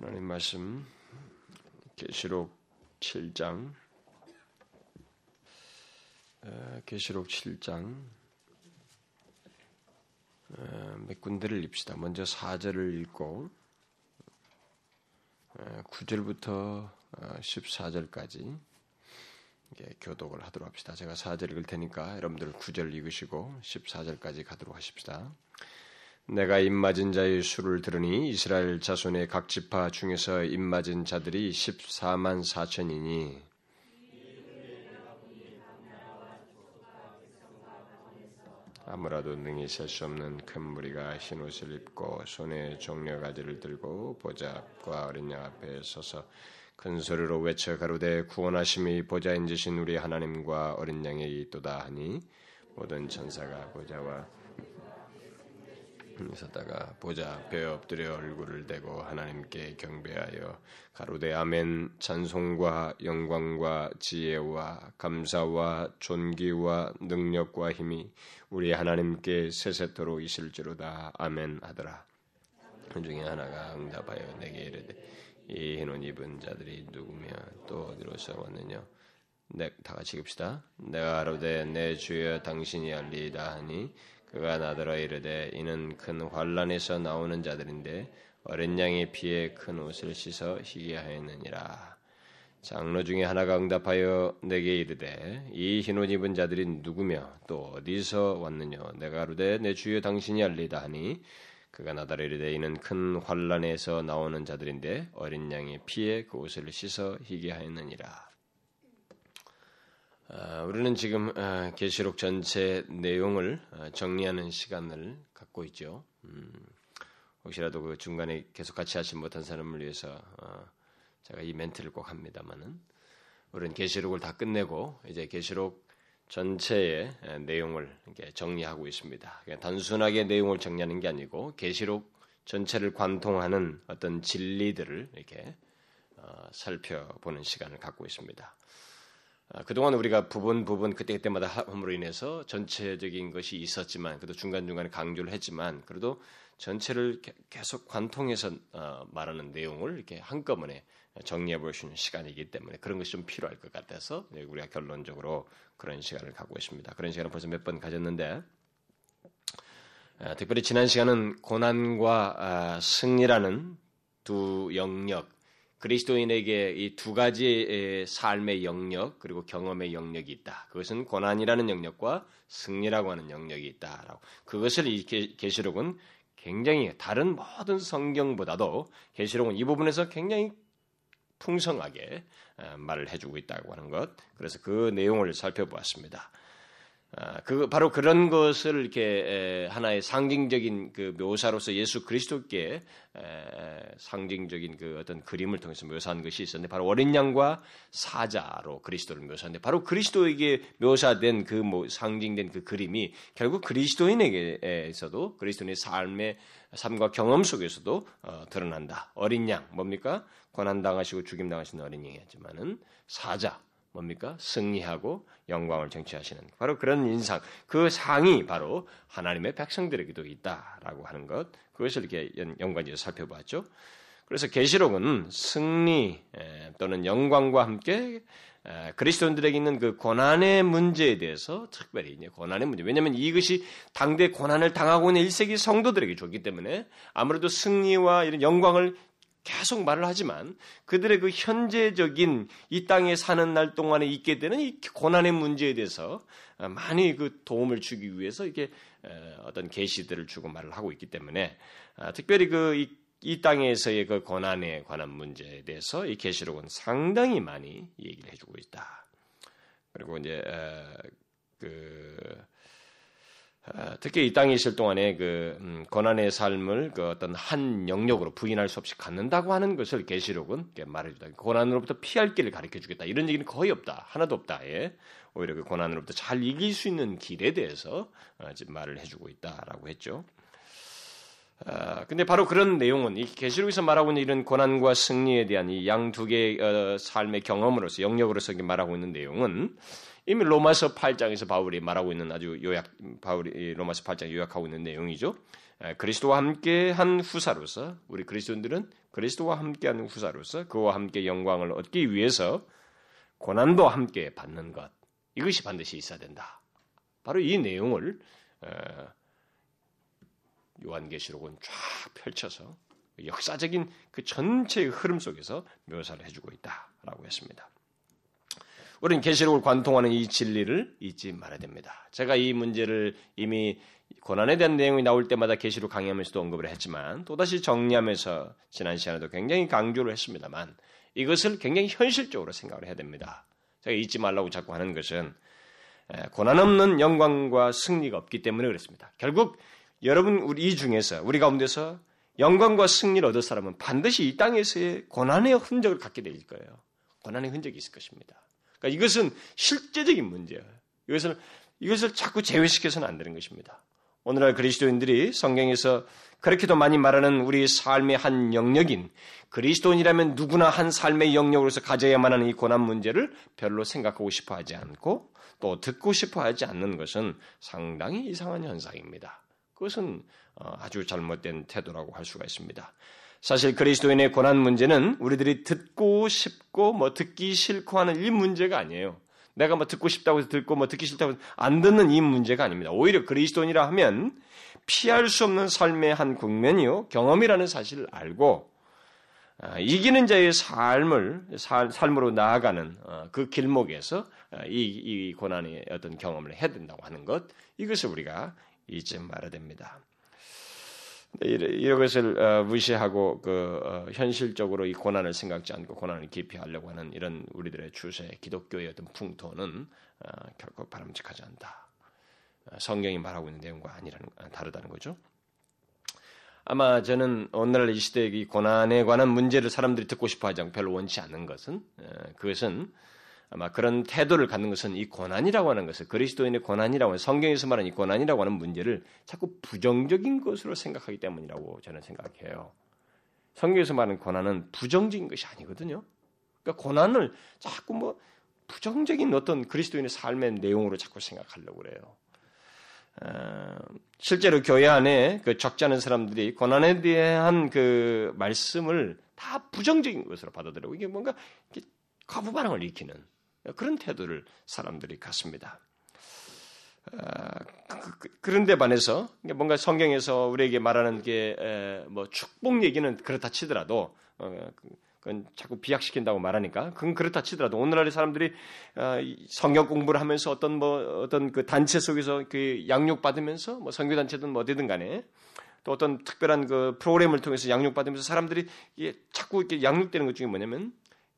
하나님 말씀 계시록 7장 계시록 7장 몇 군데를 읽읍시다. 먼저 4절을 읽고 9절부터 14절까지 교독을 하도록 합시다. 제가 4절 읽을 테니까 여러분들 9절 읽으시고 14절까지 가도록 하십시다. 내가 입맞은 자의 수를 들으니 이스라엘 자손의 각 지파 중에서 입맞은 자들이 14만 4천이니. 아무라도 능히 셀 수 없는 큰 무리가 흰 옷을 입고 손에 종려 가지를 들고 보좌과 어린 양 앞에 서서 큰 소리로 외쳐 가로되 구원하심이 보좌인 지신 우리 하나님과 어린 양의 있도다 하니 모든 천사가 보좌와 서다가 보자 앞에 엎드려 얼굴을 대고 하나님께 경배하여 가로되 아멘. 찬송과 영광과 지혜와 감사와 존귀와 능력과 힘이 우리 하나님께 세세토록 있을지로다. 아멘 하더라. 그 중에 하나가 응답하여 내게 이르되 이 흰옷 입은 자들이 누구며 또 어디로서 왔느냐? 네, 다 같이 읽읍시다. 내가 하루되 내 주여 당신이 알리이다 하니 그가 나더러 이르되 이는 큰 환란에서 나오는 자들인데 어린 양의 피에 큰 옷을 씻어 희게 하였느니라. 장로 중에 하나가 응답하여 내게 이르되 이 흰옷 입은 자들이 누구며 또 어디서 왔느냐 내가 하루되 내 주여 당신이 알리다 하니 그가 나더러 이르되 이는 큰 환란에서 나오는 자들인데 어린 양의 피에 그 옷을 씻어 희게 하였느니라. 아, 우리는 지금 아, 계시록 전체 내용을 아, 정리하는 시간을 갖고 있죠. 음, 혹시라도 그 중간에 계속 같이 하지 못한 사람을 위해서 제가 이 멘트를 꼭 합니다만은 우리는 계시록을 다 끝내고 이제 계시록 전체의 내용을 정리하고 있습니다. 단순하게 내용을 정리하는 게 아니고 계시록 전체를 관통하는 어떤 진리들을 이렇게 어, 살펴보는 시간을 갖고 있습니다. 아, 그동안 우리가 부분 부분 그때그때마다 함으로 인해서 전체적인 것이 있었지만 그래도 중간중간에 강조를 했지만 그래도 전체를 계속 관통해서 어, 말하는 내용을 이렇게 한꺼번에 정리해 볼 수 있는 시간이기 때문에 그런 것이 좀 필요할 것 같아서 우리가 결론적으로 그런 시간을 갖고 있습니다. 그런 시간을 벌써 몇 번 가졌는데 아, 특별히 지난 시간은 고난과 아, 승리라는 두 영역 그리스도인에게 이 두 가지의 삶의 영역 그리고 경험의 영역이 있다. 그것은 고난이라는 영역과 승리라고 하는 영역이 있다라고. 그것을 이 계시록은 굉장히 다른 모든 성경보다도 계시록은 이 부분에서 굉장히 풍성하게 말을 해주고 있다고 하는 것. 그래서 그 내용을 살펴보았습니다. 아, 그 바로 그런 것을 이렇게 하나의 상징적인 그 묘사로서 예수 그리스도께 상징적인 그 어떤 그림을 통해서 묘사한 것이 있었는데 바로 어린 양과 사자로 그리스도를 묘사하는데 바로 그리스도에게 묘사된 그 뭐 상징된 그 그림이 결국 그리스도인에게서도 그리스도인의 삶의 삶과 경험 속에서도 어, 드러난다. 어린 양 뭡니까? 고난 당하시고 죽임 당하신 어린 양이었지만은 사자 뭡니까? 승리하고 영광을 정치하시는 바로 그런 인상, 그 상이 바로 하나님의 백성들에게도 있다라고 하는 것, 그것을 이렇게 연관지어서 살펴봤죠. 그래서 계시록은 승리 또는 영광과 함께 그리스도인들에게 있는 그 고난의 문제에 대해서 특별히 이제 고난의 문제. 왜냐하면 이것이 당대 고난을 당하고 있는 1세기 성도들에게 좋기 때문에 아무래도 승리와 이런 영광을 계속 말을 하지만 그들의 그 현재적인 이 땅에 사는 날 동안에 있게 되는 이 고난의 문제에 대해서 많이 그 도움을 주기 위해서 이게 어떤 계시들을 주고 말을 하고 있기 때문에 아, 특별히 그이 땅에서의 그 고난에 관한 문제에 대해서 이 계시록은 상당히 많이 얘기를 해주고 있다. 그리고 이제 그 어, 특히 이 땅에 있을 동안에 그 음, 고난의 삶을 그 어떤 한 영역으로 부인할 수 없이 갖는다고 하는 것을 계시록은 말해주다. 고난으로부터 피할 길을 가르쳐 주겠다. 이런 얘기는 거의 없다. 하나도 없다. 예. 오히려 그 고난으로부터 잘 이길 수 있는 길에 대해서 어, 말을 해주고 있다라고 했죠. 아, 근데 바로 그런 내용은 이 계시록에서 말하고 있는 이런 고난과 승리에 대한 이 양 두 개의 어, 삶의 경험으로서 영역으로서 말하고 있는 내용은 이미 로마서 8장에서 바울이 말하고 있는 아주 요약 바울이 로마서 8장 요약하고 있는 내용이죠. 그리스도와 함께 한 후사로서 우리 그리스도인들은 그리스도와 함께하는 후사로서 그와 함께 영광을 얻기 위해서 고난도 함께 받는 것 이것이 반드시 있어야 된다. 바로 이 내용을 요한계시록은 쫙 펼쳐서 역사적인 그 전체의 흐름 속에서 묘사를 해주고 있다라고 했습니다. 우리는 계시록을 관통하는 이 진리를 잊지 말아야 됩니다. 제가 이 문제를 이미 고난에 대한 내용이 나올 때마다 계시록 강의하면서도 언급을 했지만 또다시 정리하면서 지난 시간에도 굉장히 강조를 했습니다만 이것을 굉장히 현실적으로 생각을 해야 됩니다. 제가 잊지 말라고 자꾸 하는 것은 고난 없는 영광과 승리가 없기 때문에 그렇습니다. 결국 여러분 우리 이 중에서 우리 가운데서 영광과 승리를 얻을 사람은 반드시 이 땅에서의 고난의 흔적을 갖게 될 거예요. 고난의 흔적이 있을 것입니다. 그러니까 이것은 실제적인 문제예요. 이것을 이것을 자꾸 제외시켜서는 안 되는 것입니다. 오늘날 그리스도인들이 성경에서 그렇게도 많이 말하는 우리 삶의 한 영역인 그리스도인이라면 누구나 한 삶의 영역으로서 가져야만 하는 이 고난 문제를 별로 생각하고 싶어 하지 않고 또 듣고 싶어 하지 않는 것은 상당히 이상한 현상입니다. 그것은 어, 아주 잘못된 태도라고 할 수가 있습니다. 사실 그리스도인의 고난 문제는 우리들이 듣고 싶고 뭐 듣기 싫고 하는 이 문제가 아니에요. 내가 뭐 듣고 싶다고 해서 듣고 뭐 듣기 싫다고 해서 안 듣는 이 문제가 아닙니다. 오히려 그리스도인이라 하면 피할 수 없는 삶의 한 국면이요 경험이라는 사실을 알고 아, 이기는 자의 삶을 삶으로 나아가는 어, 그 길목에서 어, 이, 이 고난의 어떤 경험을 해야 된다고 하는 것 이것을 우리가 잊지 말아야 됩니다. 이것을 어, 무시하고 그 어, 현실적으로 이 고난을 생각지 않고 고난을 기피하려고 하는 이런 우리들의 추세, 기독교의 어떤 풍토는 어, 결코 바람직하지 않다. 성경이 말하고 있는 내용과 아니라는 다르다는 거죠. 아마 저는 오늘날 이 시대의 이 고난에 관한 문제를 사람들이 듣고 싶어하지 않고 별로 원치 않는 것은 그것은 아마 그런 태도를 갖는 것은 이 고난이라고 하는 것을 그리스도인의 고난이라고 하는 성경에서 말하는 이 고난이라고 하는 문제를 자꾸 부정적인 것으로 생각하기 때문이라고 저는 생각해요. 성경에서 말하는 고난은 부정적인 것이 아니거든요. 그러니까 고난을 자꾸 뭐 부정적인 어떤 그리스도인의 삶의 내용으로 자꾸 생각하려고 그래요. 어, 실제로 교회 안에 그 적지 않은 사람들이 고난에 대한 그 말씀을 다 부정적인 것으로 받아들이고 이게 뭔가 거부 반응을 일으키는 그런 태도를 사람들이 갖습니다. 아, 그, 그, 그런데 반해서 뭔가 성경에서 우리에게 말하는 게 뭐 축복 얘기는 그렇다 치더라도 어, 그, 그건 자꾸 비약시킨다고 말하니까 그건 그렇다 치더라도 오늘날의 사람들이 아, 성경 공부를 하면서 어떤 뭐 어떤 그 단체 속에서 그 양육 받으면서 뭐 성교 단체든 뭐 어디든 간에 또 어떤 특별한 그 프로그램을 통해서 양육 받으면서 사람들이 자꾸 이렇게 양육되는 것 중에 뭐냐면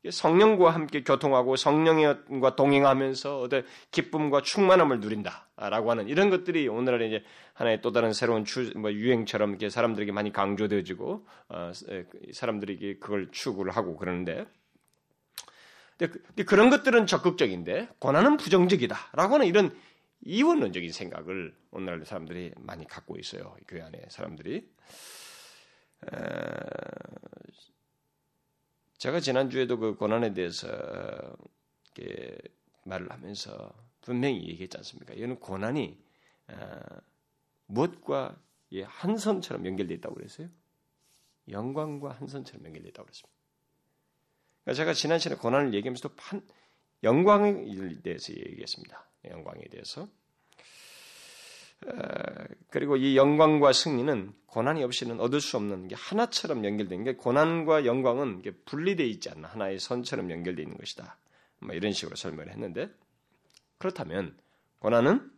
성령과 함께 교통하고 성령과 동행하면서 어떤 기쁨과 충만함을 누린다라고 하는 이런 것들이 오늘날 이제 하나의 또 다른 새로운 추, 뭐 유행처럼 이렇게 사람들에게 많이 강조되어지고 어, 사람들이 그걸 추구를 하고 그러는데 근데 그, 그런 것들은 적극적인데 고난은 부정적이다라고 하는 이런 이원론적인 생각을 오늘날 사람들이 많이 갖고 있어요. 교회 안에 사람들이. 제가 지난주에도 그 고난에 대해서 말을 하면서 분명히 얘기했지 않습니까? 이는 고난이 어, 무엇과 한 선처럼 연결되어 있다고 그랬어요? 영광과 한 선처럼 연결되어 있다고 그랬습니다. 그러니까 제가 지난 시간에 고난을 얘기하면서도 영광에 대해서 얘기했습니다. 영광에 대해서. 그리고 이 영광과 승리는 고난이 없이는 얻을 수 없는 게 하나처럼 연결된 게 고난과 영광은 분리되어 있지 않나 하나의 선처럼 연결되어 있는 것이다. 뭐 이런 식으로 설명을 했는데 그렇다면 고난은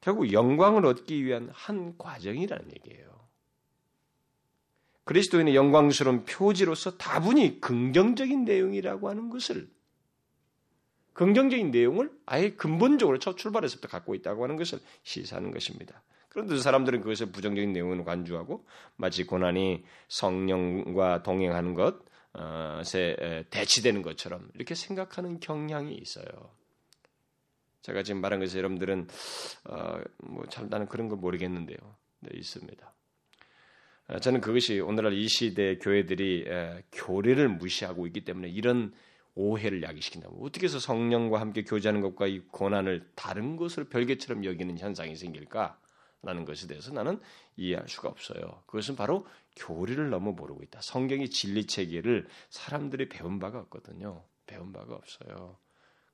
결국 영광을 얻기 위한 한 과정이라는 얘기예요. 그리스도인의 영광스러운 표지로서 다분히 긍정적인 내용이라고 하는 것을 긍정적인 내용을 아예 근본적으로 첫 출발에서부터 갖고 있다고 하는 것을 시사하는 것입니다. 그런데 사람들은 그것을 부정적인 내용으로 간주하고 마치 고난이 성령과 동행하는 것에 대치되는 것처럼 이렇게 생각하는 경향이 있어요. 제가 지금 말한 것에서 여러분들은 어, 뭐잘 나는 그런 걸 모르겠는데요. 네, 있습니다. 저는 그것이 오늘날 이 시대 교회들이 교리를 무시하고 있기 때문에 이런 오해를 야기시킨다면 어떻게 해서 성령과 함께 교제하는 것과 이 고난을 다른 것으로 별개처럼 여기는 현상이 생길까 라는 것에 대해서 나는 이해할 수가 없어요. 그것은 바로 교리를 너무 모르고 있다. 성경의 진리 체계를 사람들이 배운 바가 없거든요. 배운 바가 없어요.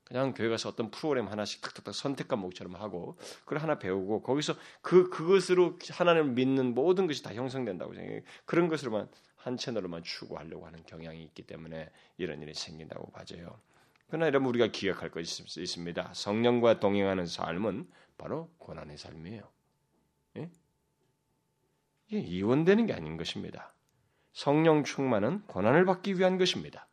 그냥 교회 가서 어떤 프로그램 하나씩 탁탁탁 선택한 목처럼 하고 그걸 하나 배우고 거기서 그 그것으로 하나님을 믿는 모든 것이 다 형성된다고 생각해요. 그런 것으로만 한 채널로만 추구하려고 하는 경향이 있기 때문에 이런 일이 생긴다고 봐져요. 그러나 여러분 우리가 기억할 것이 있습니다. 성령과 동행하는 삶은 바로 고난의 삶이에요. 예? 이게 이원되는 게 아닌 것입니다. 성령 충만은 고난을 받기 위한 것입니다.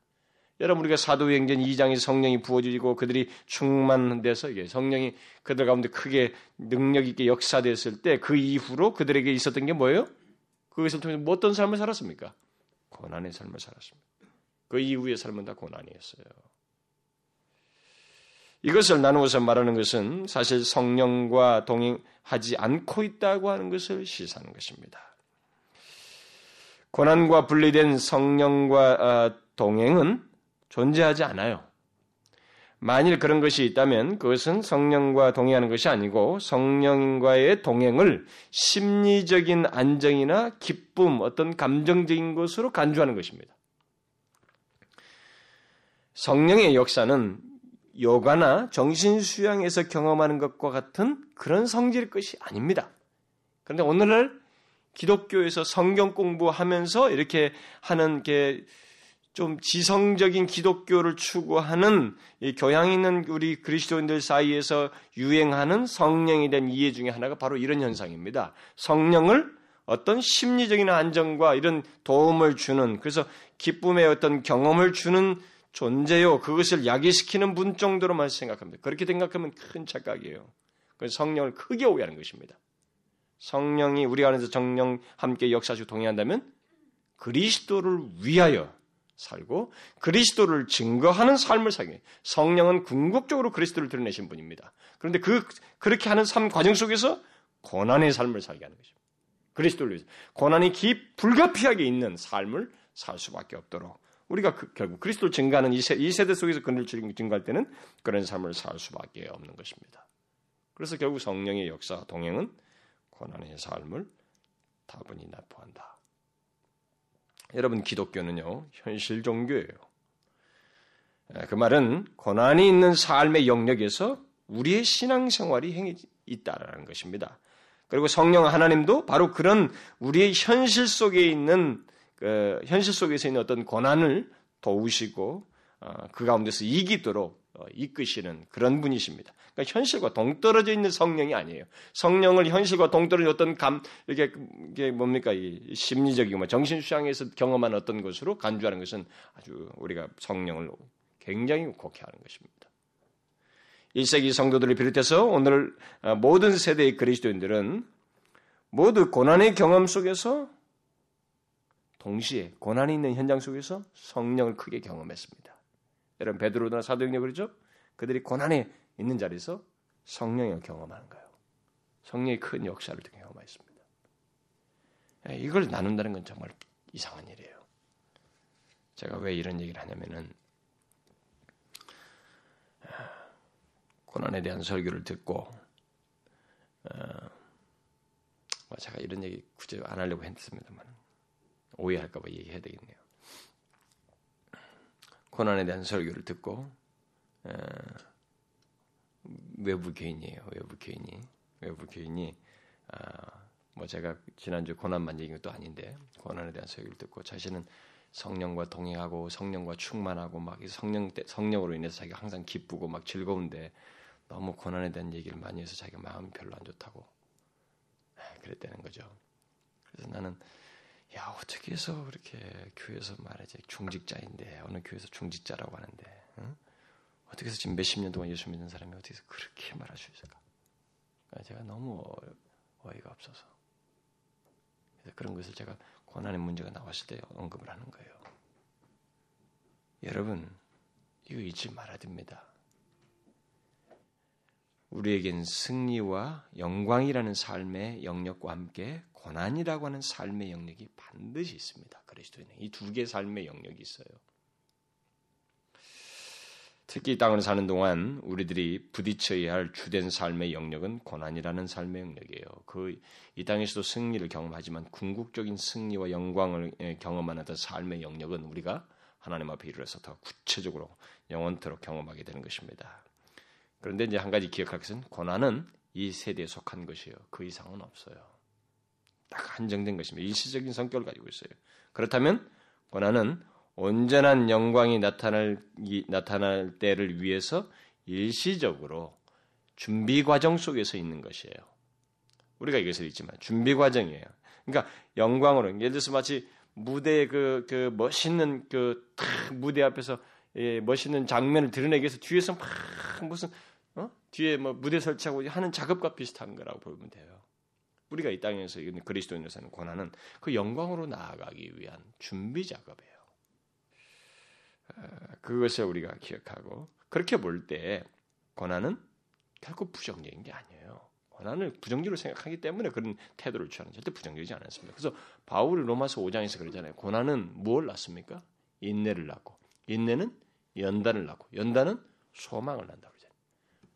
여러분 우리가 사도행전 2장에 성령이 부어지고 그들이 충만돼서 이게 성령이 그들 가운데 크게 능력 있게 역사됐을 때 그 이후로 그들에게 있었던 게 뭐예요? 그것을 통해서 뭐 어떤 삶을 살았습니까? 고난의 삶을 살았습니다. 그 이후의 삶은 다 고난이었어요. 이것을 나누어서 말하는 것은 사실 성령과 동행하지 않고 있다고 하는 것을 시사하는 것입니다. 고난과 분리된 성령과 어, 동행은 존재하지 않아요. 만일 그런 것이 있다면 그것은 성령과 동행하는 것이 아니고 성령과의 동행을 심리적인 안정이나 기쁨, 어떤 감정적인 것으로 간주하는 것입니다. 성령의 역사는 요가나 정신수양에서 경험하는 것과 같은 그런 성질의 것이 아닙니다. 그런데 오늘날 기독교에서 성경 공부하면서 이렇게 하는 게 좀 지성적인 기독교를 추구하는 교양 있는 우리 그리스도인들 사이에서 유행하는 성령에 대한 이해 중에 하나가 바로 이런 현상입니다. 성령을 어떤 심리적인 안정과 이런 도움을 주는 그래서 기쁨의 어떤 경험을 주는 존재요. 그것을 야기시키는 분 정도로만 생각합니다. 그렇게 생각하면 큰 착각이에요. 그 성령을 크게 오해하는 것입니다. 성령이 우리 안에서 정령 함께 역사하시고 동의한다면 그리스도를 위하여 살고 그리스도를 증거하는 삶을 살게. 성령은 궁극적으로 그리스도를 드러내신 분입니다. 그런데 그 그렇게 하는 삶 과정 속에서 고난의 삶을 살게 하는 것입니다. 그리스도를 위해서 고난이 기 불가피하게 있는 삶을 살 수밖에 없도록 우리가 그, 결국 그리스도를 증거하는 이, 세, 이 세 대 속에서 그를 증거할 때는 그런 삶을 살 수밖에 없는 것입니다. 그래서 결국 성령의 역사 동행은 고난의 삶을 다분히 납부한다. 여러분 기독교는요 현실 종교예요. 그 말은 고난이 있는 삶의 영역에서 우리의 신앙생활이 행해 있다라는 것입니다. 그리고 성령 하나님도 바로 그런 우리의 현실 속에 있는 그 현실 속에서 있는 어떤 고난을 도우시고 어, 그 가운데서 이기도록 어, 이끄시는 그런 분이십니다. 그러니까 현실과 동떨어져 있는 성령이 아니에요. 성령을 현실과 동떨어져 어떤 감 이게 이게 뭡니까 이 심리적이고 뭐 정신 수양에서 경험한 어떤 것으로 간주하는 것은 아주 우리가 성령을 굉장히 곡해하는 것입니다. 1세기 성도들을 비롯해서 오늘 어, 모든 세대의 그리스도인들은 모두 고난의 경험 속에서 동시에 고난이 있는 현장 속에서 성령을 크게 경험했습니다. 여러분 베드로나 사도행전 그러죠? 그들이 고난에 있는 자리에서 성령을 경험하는 거예요. 성령의 큰 역사를 경험했습니다. 예, 이걸 나눈다는 건 정말 이상한 일이에요. 제가 왜 이런 얘기를 하냐면은 아, 고난에 대한 설교를 듣고 어, 뭐 제가 이런 얘기 굳이 안 하려고 했습니다만 오해할까봐 얘기해야 되겠네요. 고난에 대한 설교를 듣고 어, 외부 교인이에요. 외부 교인이 외부 교인이 아, 뭐 제가 지난주 고난만 얘기한 것도 아닌데 고난에 대한 설교를 듣고 자신은 성령과 동행하고 성령과 충만하고 막 성령 성령으로 인해서 자기가 항상 기쁘고 막 즐거운데 너무 고난에 대한 얘기를 많이 해서 자기가 마음이 별로 안 좋다고 아, 그랬다는 거죠. 그래서 나는 야 어떻게 해서 그렇게 교회에서 말하지 중직자인데 어느 교회에서 중직자라고 하는데 응? 어떻게 해서 지금 몇십 년 동안 예수 믿는 사람이 어떻게 해서 그렇게 말할 수 있을까? 제가 너무 어이가 없어서 그래서 그런 것을 제가 고난의 문제가 나왔을 때 언급을 하는 거예요. 여러분 이거 잊지 말아야 됩니다. 우리에겐 승리와 영광이라는 삶의 영역과 함께 고난이라고 하는 삶의 영역이 반드시 있습니다. 그리스도인은 이 두 개의 삶의 영역이 있어요. 특히 이 땅을 사는 동안 우리들이 부딪혀야 할 주된 삶의 영역은 고난이라는 삶의 영역이에요. 그 이 땅에서도 승리를 경험하지만 궁극적인 승리와 영광을 예, 경험하는 어떤 삶의 영역은 우리가 하나님 앞에 이르러서 더 구체적으로 영원토록 경험하게 되는 것입니다. 그런데 이제 한 가지 기억할 것은 고난은 이 세대에 속한 것이에요. 그 이상은 없어요. 딱 한정된 것입니다. 일시적인 성격을 가지고 있어요. 그렇다면 고난은 온전한 영광이 나타날, 나타날 때를 위해서 일시적으로 준비 과정 속에서 있는 것이에요. 우리가 이것을 있지만 준비 과정이에요. 그러니까 영광으로 예를 들어서 마치 무대 그, 그 멋있는 그 무대 앞에서 예, 멋있는 장면을 드러내기 위해서 뒤에서 막 무슨 어? 뒤에 뭐 무대 설치하고 하는 작업과 비슷한 거라고 보면 돼요. 우리가 이 땅에서 그리스도인으로 사는 고난은 그 영광으로 나아가기 위한 준비 작업이에요. 그것을 우리가 기억하고 그렇게 볼 때 고난은 결코 부정적인 게 아니에요. 고난을 부정적으로 생각하기 때문에 그런 태도를 취하는 절대 부정적이지 않았습니다. 그래서 바울이 로마서 5장에서 그러잖아요. 고난은 무엇을 낳습니까? 인내를 낳고 인내는 연단을 낳고 연단은 소망을 낳는다 그러잖아요.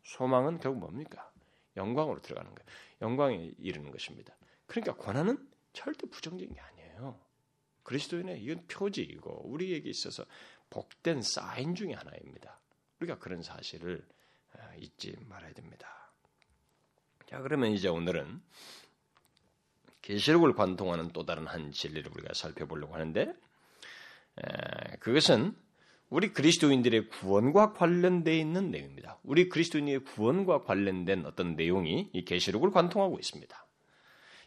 소망은 결국 뭡니까? 영광으로 들어가는 거예요. 영광에 이르는 것입니다. 그러니까 고난은 절대 부정적인 게 아니에요. 그리스도인의 이건 표지이고 우리에게 있어서 복된 사인 중의 하나입니다. 우리가 그런 사실을 아, 잊지 말아야 됩니다. 자, 그러면 이제 오늘은 계시록을 관통하는 또 다른 한 진리를 우리가 살펴보려고 하는데 그것은 우리 그리스도인들의 구원과 관련되어 있는 내용입니다. 우리 그리스도인의 구원과 관련된 어떤 내용이 이 계시록을 관통하고 있습니다.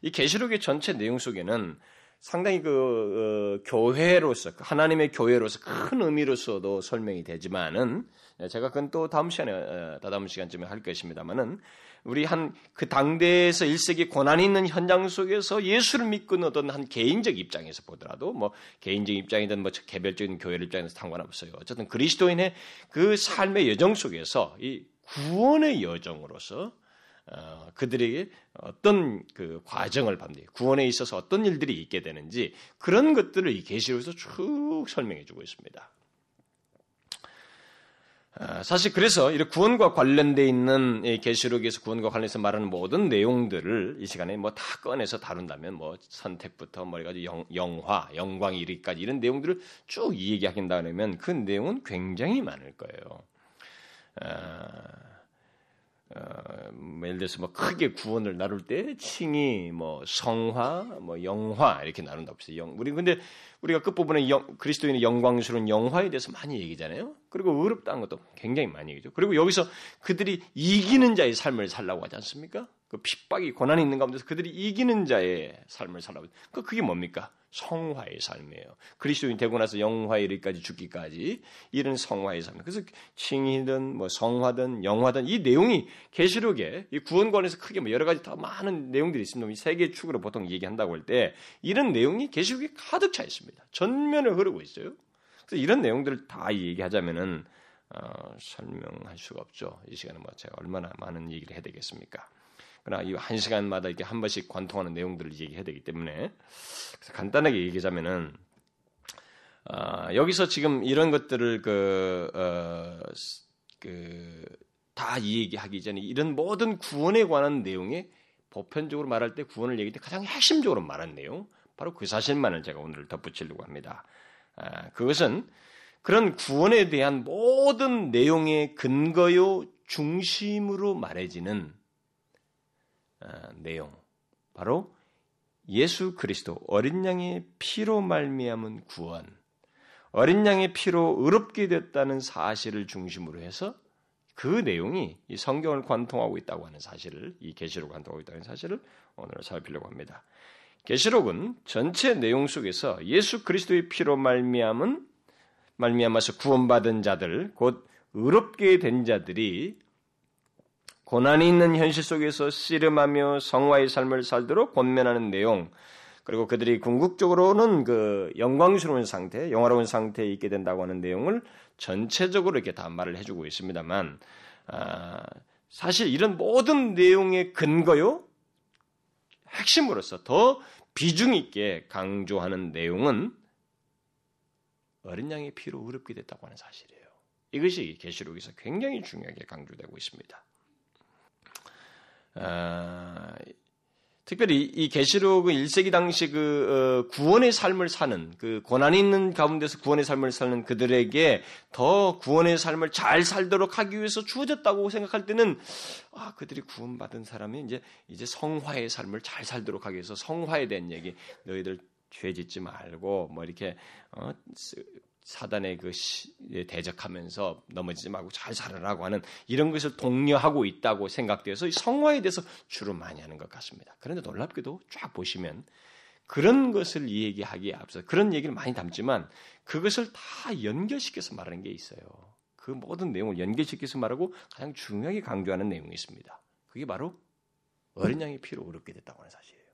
이 계시록의 전체 내용 속에는 상당히 그 어, 교회로서 하나님의 교회로서 큰 의미로서도 설명이 되지만은 제가 그건 또 다음 시간에 어, 다다음 시간쯤에 할 것입니다만은 우리 한 그 당대에서 1세기 고난이 있는 현장 속에서 예수를 믿고 어떤 한 개인적 입장에서 보더라도 뭐 개인적 입장이든 뭐 개별적인 교회 입장에서 상관없어요. 어쨌든 그리스도인의 그 삶의 여정 속에서 이 구원의 여정으로서 어, 그들에게 어떤 그 과정을 밟는 구원에 있어서 어떤 일들이 있게 되는지 그런 것들을 이 계시록에서 쭉 설명해 주고 있습니다. 어, 사실 그래서 이렇게 구원과 관련돼 있는 계시록에서 구원과 관련해서 말하는 모든 내용들을 이 시간에 뭐 다 꺼내서 다룬다면 뭐 선택부터 뭐 해가지고 영, 화 영광 이르기까지 이런 내용들을 쭉 얘기하긴다 그러면 그 내용은 굉장히 많을 거예요. 어, 어, 뭐 예를 들어서 뭐 크게 구원을 나눌 때 칭의, 뭐 성화, 뭐 영화 이렇게 나눈다고 했어요. 영, 우리 근데 우리가 끝부분에 영, 그리스도인의 영광스러운 영화에 대해서 많이 얘기잖아요. 그리고 어렵다는 것도 굉장히 많이 얘기죠. 그리고 여기서 그들이 이기는 자의 삶을 살라고 하지 않습니까? 그 핍박이 고난이 있는 가운데서 그들이 이기는 자의 삶을 살라고. 그 그게 뭡니까? 성화의 삶이에요. 그리스도인 되고 나서 영화에 이르기까지 죽기까지 이런 성화의 삶. 그래서 칭이든 뭐 성화든 영화든 이 내용이 계시록에 이 구원관에서 크게 뭐 여러 가지 더 많은 내용들이 있습니다. 이세개 축으로 보통 얘기한다고 할 때 이런 내용이 계시록에 가득 차 있습니다. 전면을 흐르고 있어요. 그래서 이런 내용들을 다 얘기하자면은 어, 설명할 수가 없죠. 이 시간에 뭐 제가 얼마나 많은 얘기를 해야 되겠습니까? 그러나 이 한 시간마다 이렇게 한 번씩 관통하는 내용들을 얘기해야 되기 때문에 간단하게 얘기하자면은 어, 여기서 지금 이런 것들을 그, 어, 그, 다 얘기하기 전에 이런 모든 구원에 관한 내용에 보편적으로 말할 때 구원을 얘기할 때 가장 핵심적으로 말한 내용, 바로 그 사실만을 제가 오늘 덧붙이려고 합니다. 아, 그것은 그런 구원에 대한 모든 내용의 근거요 중심으로 말해지는 아, 내용, 바로 예수 그리스도 어린 양의 피로 말미암은 구원, 어린 양의 피로 의롭게 됐다는 사실을 중심으로 해서 그 내용이 이 성경을 관통하고 있다고 하는 사실을 이 계시록 관통하고 있다는 사실을 오늘 살피려고 합니다. 계시록은 전체 내용 속에서 예수 그리스도의 피로 말미암은 말미암아서 구원받은 자들 곧 의롭게 된 자들이 고난이 있는 현실 속에서 씨름하며 성화의 삶을 살도록 권면하는 내용, 그리고 그들이 궁극적으로는 그 영광스러운 상태, 영화로운 상태에 있게 된다고 하는 내용을 전체적으로 이렇게 다 말을 해주고 있습니다만, 아, 사실 이런 모든 내용의 근거요, 핵심으로서 더 비중 있게 강조하는 내용은 어린 양의 피로 의롭게 됐다고 하는 사실이에요. 이것이 계시록에서 굉장히 중요하게 강조되고 있습니다. 아, 특별히 이 계시록은 1세기 당시 그 어, 구원의 삶을 사는 그 고난이 있는 가운데서 구원의 삶을 사는 그들에게 더 구원의 삶을 잘 살도록 하기 위해서 주어졌다고 생각할 때는 아 그들이 구원받은 사람이 이제 이제 성화의 삶을 잘 살도록 하기 위해서 성화에 대한 얘기 너희들 죄 짓지 말고 뭐 이렇게 어, 사단의 그 대적하면서 넘어지지 말고 잘 살아라고 하는 이런 것을 독려하고 있다고 생각되어서 성화에 대해서 주로 많이 하는 것 같습니다. 그런데 놀랍게도 쫙 보시면 그런 것을 얘기하기에 앞서 그런 얘기를 많이 담지만 그것을 다 연결시켜서 말하는 게 있어요. 그 모든 내용을 연결시켜서 말하고 가장 중요하게 강조하는 내용이 있습니다. 그게 바로 어린 양의 피로 어렵게 됐다고 하는 사실이에요.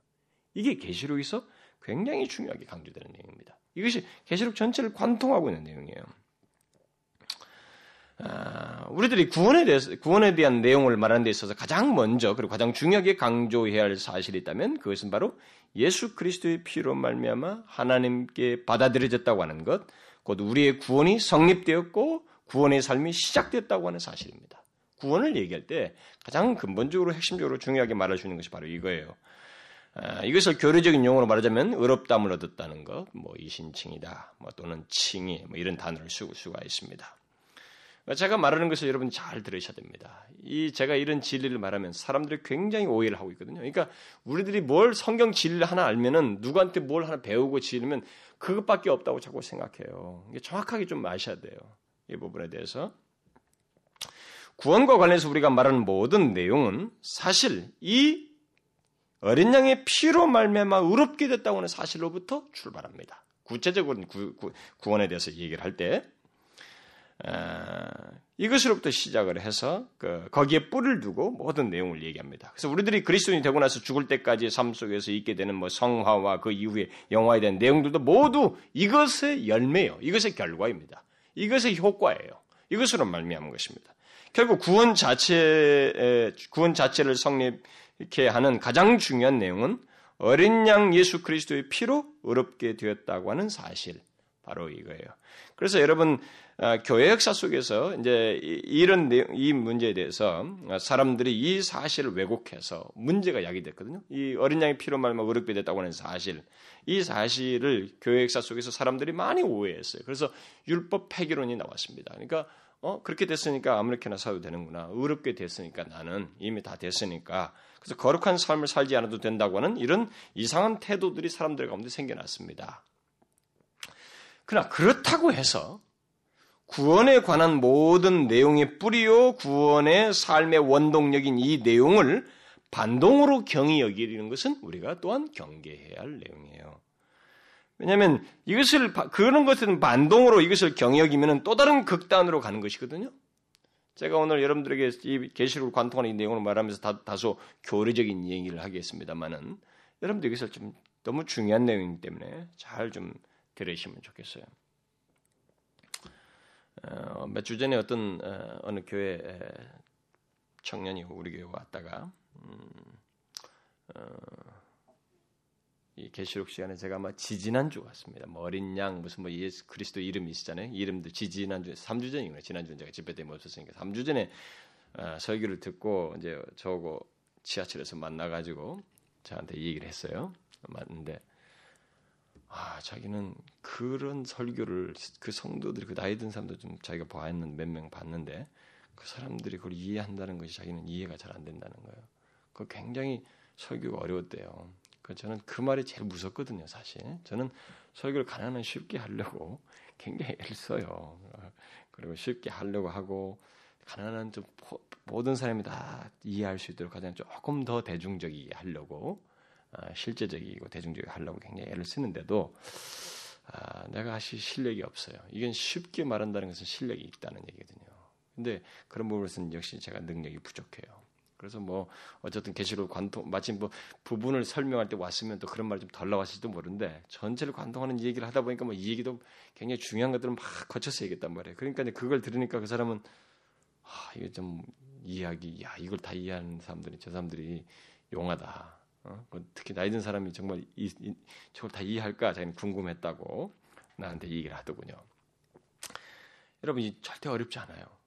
이게 계시록에서 굉장히 중요하게 강조되는 내용입니다. 이것이 계시록 전체를 관통하고 있는 내용이에요. 아, 우리들이 구원에 대해서 구원에 대한 내용을 말하는 데 있어서 가장 먼저 그리고 가장 중요하게 강조해야 할 사실이 있다면 그것은 바로 예수 그리스도의 피로 말미암아 하나님께 받아들여졌다고 하는 것, 곧 우리의 구원이 성립되었고 구원의 삶이 시작됐다고 하는 사실입니다. 구원을 얘기할 때 가장 근본적으로 핵심적으로 중요하게 있는 것이 바로 이거예요. 아, 이것을 교류적인 용어로 말하자면 의롭담을 얻었다는 것, 뭐 이신칭이다, 뭐 또는 칭의, 뭐 이런 단어를 쓸 수가 있습니다. 제가 말하는 것을 여러분 잘 들으셔야 됩니다. 이 제가 이런 진리를 말하면 사람들이 굉장히 오해를 하고 있거든요. 그러니까 우리들이 뭘 성경 진리를 하나 알면은 누구한테 뭘 하나 배우고 지으면 그것밖에 없다고 자꾸 생각해요. 정확하게 좀 아셔야 돼요. 이 부분에 대해서. 구원과 관련해서 우리가 말하는 모든 내용은 사실 이 어린 양의 피로 말미암아 의롭게 됐다고 하는 사실로부터 출발합니다. 구체적으로는 구, 구 원에 대해서 얘기를 할 때, 어, 이것으로부터 시작을 해서 그, 거기에 뿔을 두고 모든 내용을 얘기합니다. 그래서 우리들이 그리스도인이 되고 나서 죽을 때까지 삶 속에서 있게 되는 뭐 성화와 그 이후에 영화에 대한 내용들도 모두 이것의 열매요. 이것의 결과입니다. 이것의 효과예요. 이것으로 말미암은 것입니다. 결국 구원 자체 구원 자체를 성립 이렇게 하는 가장 중요한 내용은 어린 양 예수 그리스도의 피로 의롭게 되었다고 하는 사실 바로 이거예요. 그래서 여러분 아, 교회 역사 속에서 이제 이런 이 문제에 대해서 사람들이 이 사실을 왜곡해서 문제가 야기됐거든요. 이 어린 양의 피로 말마 의롭게 됐다고 하는 사실, 이 사실을 교회 역사 속에서 사람들이 많이 오해했어요. 그래서 율법 폐기론이 나왔습니다. 그러니까 어 그렇게 됐으니까 아무렇게나 사도 되는구나. 의롭게 됐으니까 나는 이미 다 됐으니까 그래서 거룩한 삶을 살지 않아도 된다고 하는 이런 이상한 태도들이 사람들 가운데 생겨났습니다. 그러나 그렇다고 해서 구원에 관한 모든 내용의 뿌리요 구원의 삶의 원동력인 이 내용을 반동으로 경히 여기는 것은 우리가 또한 경계해야 할 내용이에요. 왜냐하면 이것을 그런 것은 반동으로 이것을 경여기면 또 다른 극단으로 가는 것이거든요. 제가 오늘 여러분들에게 이 계시록을 관통하는 이 내용을 말하면서 다, 소 교리적인 얘기를 하겠습니다만은 여러분들 여기서 좀 너무 중요한 내용이기 때문에 잘 좀 들으시면 좋겠어요. 어, 몇 주 전에 어떤 어, 느 교회 청년이 우리 교회 왔다가 음, 어, 이 계시록 시간에 제가 아마 지지난주 같습니다. 뭐 어린 양 무슨 뭐 예수 그리스도 이름이 있잖아요. 이름도 지지난주 3주 전이구나. 지난주는 제가 집회 때문에 없었으니까 3주 전에 어, 설교를 듣고 이제 저하고 지하철에서 만나 가지고 저한테 이 얘기를 했어요. 맞는데 아, 자기는 그런 설교를 그 성도들이 그 나이 든 사람도 좀 자기가 봐했는 몇 명 봤는데 그 사람들이 그걸 이해한다는 것이 자기는 이해가 잘 안 된다는 거예요. 그 굉장히 설교가 어려웠대요. 그 저는 그 말이 제일 무섭거든요, 사실. 저는 설교를 가난한 쉽게 하려고 굉장히 애를 써요. 그리고 쉽게 하려고 하고 가난한 좀 모든 사람이 다 이해할 수 있도록 가장 조금 더 대중적이게 하려고 아, 실제적이고 대중적이게 하려고 굉장히 애를 쓰는데도 아, 내가 사실 실력이 없어요. 이건 쉽게 말한다는 것은 실력이 있다는 얘기거든요. 근데 그런 부분에서는 역시 제가 능력이 부족해요. 그래서 뭐 어쨌든 계시록 관통 마침 뭐 부분을 설명할 때 왔으면 또 그런 말 좀 덜 나왔을지도 모르는데 전체를 관통하는 얘기를 하다 보니까 뭐 이 얘기도 굉장히 중요한 것들은 막 거쳐서 얘기했단 말이에요. 그러니까 이제 그걸 들으니까 그 사람은 아, 이게 좀 이해하기 야 이걸 다 이해하는 사람들이 저 사람들이 용하다. 어? 그 특히 나이 든 사람이 정말 이, 이, 저걸 다 이해할까 자기는 궁금했다고 나한테 얘기를 하더군요. 여러분 이 절대 어렵지 않아요.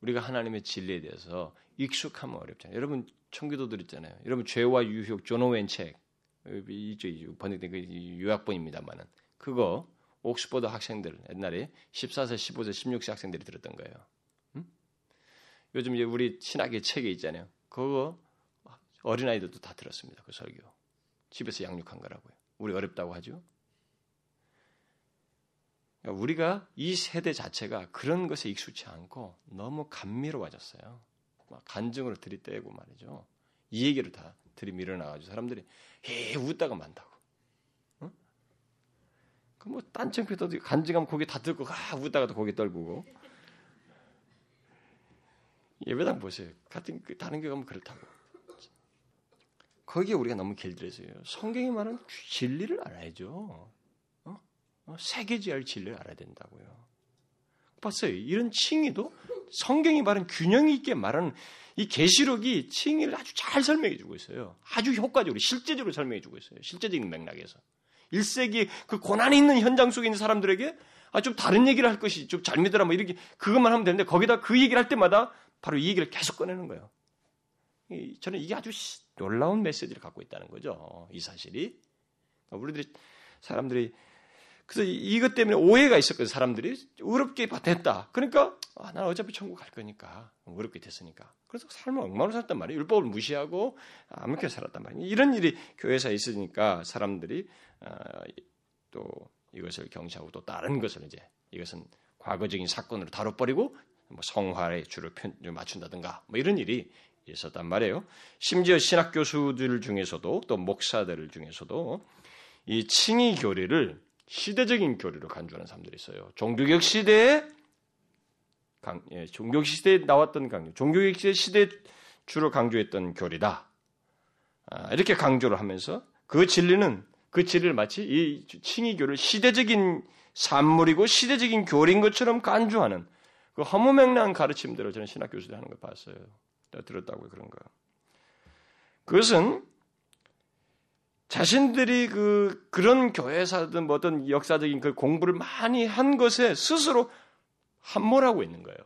응? 우리가 하나님의 진리에 대해서 익숙하면 어렵잖아요. 여러분 청교도들 있잖아요. 여러분 죄와 유혹 조노웬 책 이쪽 번역된 그 유학본입니다만은 그거 옥스퍼드 학생들 옛날에 14세, 15세, 16세 학생들이 들었던 거예요. 응? 요즘 이제 우리 신학의 책에 있잖아요. 그거 어린아이들도 다 들었습니다. 그 설교. 집에서 양육한 거라고요. 우리 어렵다고 하죠. 그러니까 우리가 이 세대 자체가 그런 것에 익숙치 않고 너무 감미로워졌어요. 간증으로 들이대고 말이죠. 이 얘기를 다 들이밀어 나가지고 사람들이 에 웃다가 만다고. 어? 그뭐 딴청표도 간증하면 고개 다 들고 가 웃다가도 고개 떨구고. 예배당 보세요. 같은 그 다른 교회 가면 그렇다고. 거기에 우리가 너무 길들여서요. 성경이 말하는 진리를 알아야죠. 어? 어? 세계지할 진리를 알아야 된다고요. 봤어요. 이런 칭의도 성경이 말하는 균형 있게 말하는 이 계시록이 칭의를 아주 잘 설명해 주고 있어요. 아주 효과적으로 실제적으로 설명해 주고 있어요. 실제적인 맥락에서. 1세기 그 고난이 있는 현장 속에 있는 사람들에게 아, 좀 다른 얘기를 할 것이 좀 잘 믿어라 뭐 이렇게 그것만 하면 되는데 거기다 그 얘기를 할 때마다 바로 이 얘기를 계속 꺼내는 거예요. 저는 이게 아주 놀라운 메시지를 갖고 있다는 거죠. 이 사실이. 우리들이 사람들이 그래서 이것 때문에 오해가 있었거든 사람들이 어렵게 됐다. 그러니까 아, 난 어차피 천국 갈 거니까 어렵게 됐으니까. 그래서 삶을 엉망으로 살단 말이에요. 율법을 무시하고 아무렇게 살았단 말이에요. 이런 일이 교회에서 있으니까 사람들이 아, 또 이것을 경시하고 또 다른 것을 이제 이것은 과거적인 사건으로 다뤄버리고 뭐 성화에 주를 맞춘다든가 뭐 이런 일이 있었단 말이에요. 심지어 신학 교수들 중에서도 또 목사들 중에서도 이 칭의 교리를 시대적인 교리로 간주하는 사람들이 있어요. 종교개혁 시대에 강, 예, 종교개혁 시대에 나왔던 강조, 종교개혁 시대 주로 강조했던 교리다. 아, 이렇게 강조를 하면서 그 진리는 그 진리를 마치 이 칭의교를 시대적인 산물이고 시대적인 교리인 것처럼 간주하는 그 허무맹랑한 가르침대로 저는 신학 교수들 하는 걸 봤어요. 들었다고 그런 거. 그것은 자신들이 그 그런 교회사든 뭐든 역사적인 그 공부를 많이 한 것에 스스로 함몰하고 있는 거예요.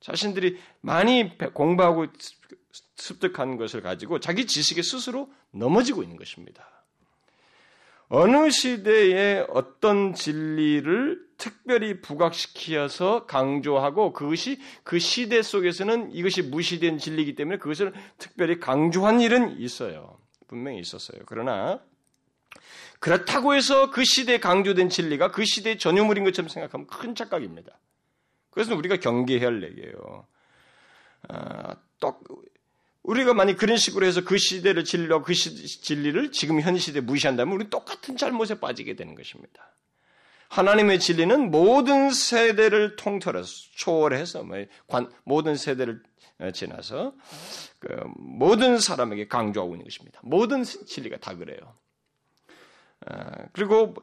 자신들이 많이 공부하고 습득한 것을 가지고 자기 지식에 스스로 넘어지고 있는 것입니다. 어느 시대에 어떤 진리를 특별히 부각시켜서 강조하고 그것이 그 시대 속에서는 이것이 무시된 진리이기 때문에 그것을 특별히 강조한 일은 있어요. 분명히 있었어요. 그러나 그렇다고 해서 그 시대에 강조된 진리가 그 시대의 전유물인 것처럼 생각하면 큰 착각입니다. 그래서 우리가 경계해야 할 얘기예요. 아, 또 우리가 만약 그런 식으로 해서 그 시대를 진리로 그 시, 진리를 지금 현 시대에 무시한다면 우리 똑같은 잘못에 빠지게 되는 것입니다. 하나님의 진리는 모든 세대를 통틀어서 초월해서 뭐 모든 세대를 어, 지나서 그 모든 사람에게 강조하고 있는 것입니다. 모든 진리가 다 그래요. 어, 그리고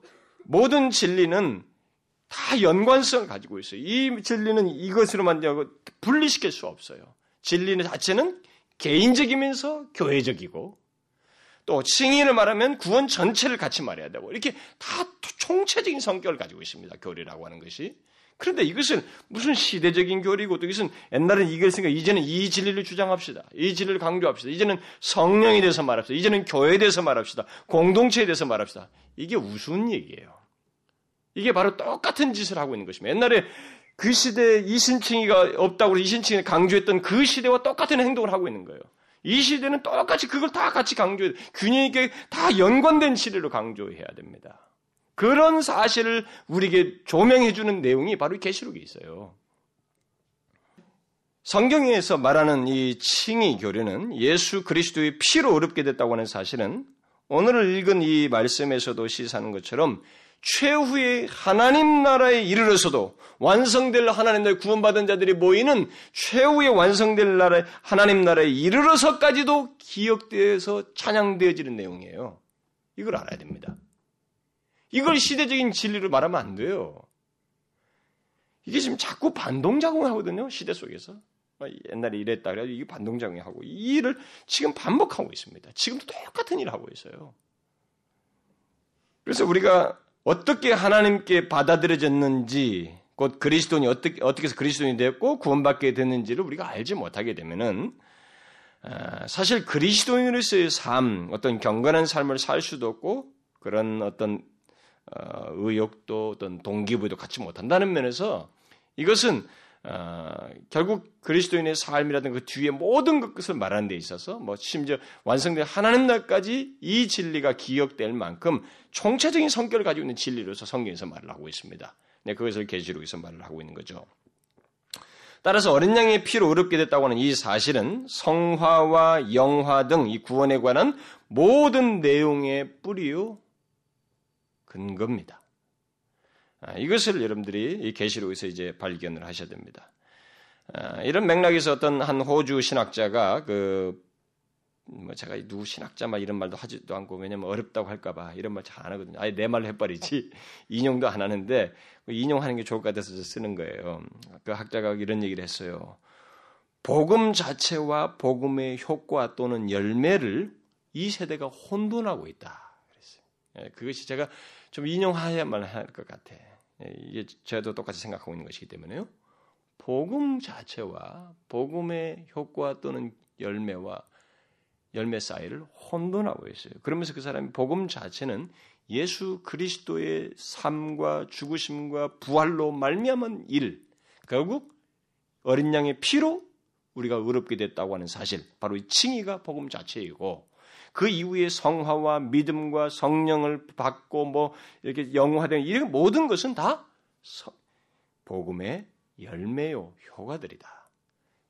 모든 진리는 다 연관성을 가지고 있어요. 이 진리는 이것으로만 분리시킬 수 없어요. 진리는 자체는 개인적이면서 교회적이고 또 칭의를 말하면 구원 전체를 같이 말해야 되고 이렇게 다 총체적인 성격을 가지고 있습니다. 교리라고 하는 것이. 그런데 이것은 무슨 시대적인 교리고 또 이것은 옛날엔 생각 이제는 이 진리를 주장합시다. 이 진리를 강조합시다. 이제는 성령에 대해서 말합시다. 이제는 교회에 대해서 말합시다. 공동체에 대해서 말합시다. 이게 우스운 얘기예요. 이게 바로 똑같은 짓을 하고 있는 것입니다. 옛날에 그 시대에 이신칭이가 없다고 이신칭이 강조했던 그 시대와 똑같은 행동을 하고 있는 거예요. 이 시대는 똑같이 그걸 다 같이 강조해 균형 있게 다 연관된 시대로 강조해야 됩니다. 그런 사실을 우리에게 조명해 주는 내용이 바로 계시록에 있어요. 성경에서 말하는 이 칭의 교류는 예수 그리스도의 피로 어렵게 됐다고 하는 사실은 오늘 읽은 이 말씀에서도 시사하는 것처럼 최후의 하나님 나라에 이르러서도 완성될 하나님 나라에 구원받은 자들이 모이는 최후의 완성될 나라 하나님 나라에 이르러서까지도 기억되어서 찬양되어지는 내용이에요. 이걸 알아야 됩니다. 이걸 시대적인 진리로 말하면 안 돼요. 이게 지금 자꾸 반동작용하거든요. 시대 속에서. 옛날에 이랬다 그래가지고 이게 반동작용하고 이 일을 지금 반복하고 있습니다. 지금도 똑같은 일을 하고 있어요. 그래서 우리가 어떻게 하나님께 받아들여졌는지 곧 그리스도인이 어떻게 어떻게 해서 그리스도인이 되었고 구원받게 됐는지를 우리가 알지 못하게 되면은 아, 사실 그리스도인으로서의 삶, 어떤 경건한 삶을 살 수도 없고 그런 어떤 어, 의욕도 어떤 동기부여도 갖지 못한다는 면에서 이것은 어, 결국 그리스도인의 삶이라든 그 뒤에 모든 것을 말하는 데 있어서 뭐 심지어 완성된 하나님 날까지 이 진리가 기억될 만큼 총체적인 성격을 가지고 있는 진리로서 성경에서 말을 하고 있습니다. 네, 그것을 계시록에서 말을 하고 있는 거죠. 따라서 어린 양의 피로 의롭게 됐다고 하는 이 사실은 성화와 영화 등 이 구원에 관한 모든 내용의 뿌리요 근거입니다. 아, 이것을 여러분들이 이 계시록에서 이제 발견을 하셔야 됩니다. 아, 이런 맥락에서 어떤 한 호주 신학자가 그 뭐 제가 누구 신학자 막 이런 말도 하지도 않고 왜냐면 어렵다고 할까봐 이런 말 잘 안 하거든요. 아예 내 말로 해버리지 인용도 안 하는데 인용하는 게 좋을 것 같아서 쓰는 거예요. 그 학자가 이런 얘기를 했어요. 복음 자체와 복음의 효과 또는 열매를 이 세대가 혼돈하고 있다. 그랬어요. 예, 그것이 제가 좀 인용해야만 할 것 같아. 예, 이게 저도 똑같이 생각하고 있는 것이기 때문에요. 복음 자체와 복음의 효과 또는 열매와 열매 사이를 혼돈하고 있어요. 그러면서 그 사람이 복음 자체는 예수 그리스도의 삶과 죽으심과 부활로 말미암은 일, 결국 어린 양의 피로 우리가 의롭게 됐다고 하는 사실, 바로 이 칭의가 복음 자체이고 그 이후에 성화와 믿음과 성령을 받고 뭐 이렇게 영화된 이런 모든 것은 다 복음의 열매요 효과들이다.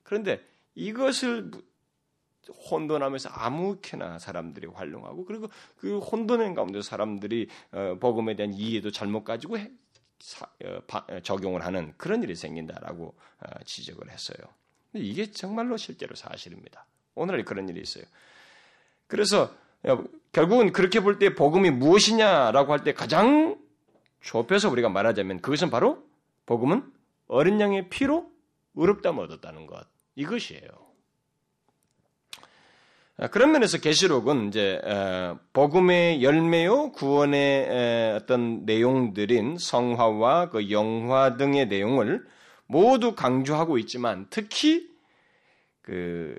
그런데 이것을 혼돈하면서 아무렇게나 사람들이 활용하고 그리고 그 혼돈의 가운데 사람들이 어, 복음에 대한 이해도 잘못 가지고 어, 적용을 하는 그런 일이 생긴다라고 어, 지적을 했어요. 이게 정말로 실제로 사실입니다. 오늘날 그런 일이 있어요. 그래서 결국은 그렇게 볼 때 복음이 무엇이냐라고 할 때 가장 좁혀서 우리가 말하자면 그것은 바로 복음은 어린 양의 피로 의롭다을 얻었다는 것 이것이에요. 아, 그런 면에서 계시록은 이제 복음의 열매요 구원의 어떤 내용들인 성화와 그 영화 등의 내용을 모두 강조하고 있지만 특히 그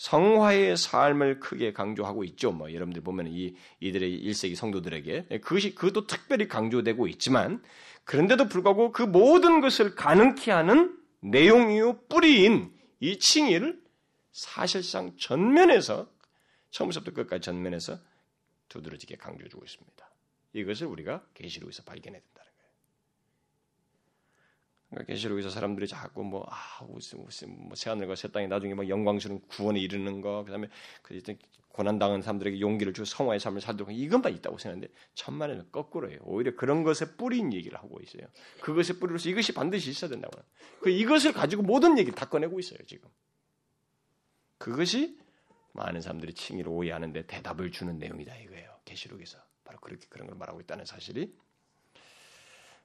성화의 삶을 크게 강조하고 있죠. 뭐 여러분들 보면 이 이들의 일세기 성도들에게 그것이 그것도 특별히 강조되고 있지만 그런데도 불구하고 그 모든 것을 가능케 하는 내용이요 뿌리인 이 칭의를 사실상 전면에서 처음부터 끝까지 전면에서 두드러지게 강조해주고 있습니다. 이것을 우리가 계시록에서 발견해야 거예요. 그러니까 계시록에서 사람들이 자꾸 뭐 아, 무슨 무슨 뭐 새하늘과 새 땅이 나중에 막 영광스러운 구원에 이르는 거, 그다음에 그 고난 당한 사람들에게 용기를 주고 성화의 삶을 살도록 이것만 있다고 생각하는데 천만에는 거꾸로예요. 오히려 그런 것에 뿌린 얘기를 하고 있어요. 그것의 뿌리로서 이것이 반드시 있어야 된다고. 그 이것을 가지고 모든 얘기를 다 꺼내고 있어요 지금. 그것이 많은 사람들이 칭의를 오해하는데 대답을 주는 내용이다 이거예요. 계시록에서 바로 그렇게 그런 걸 말하고 있다는 사실이.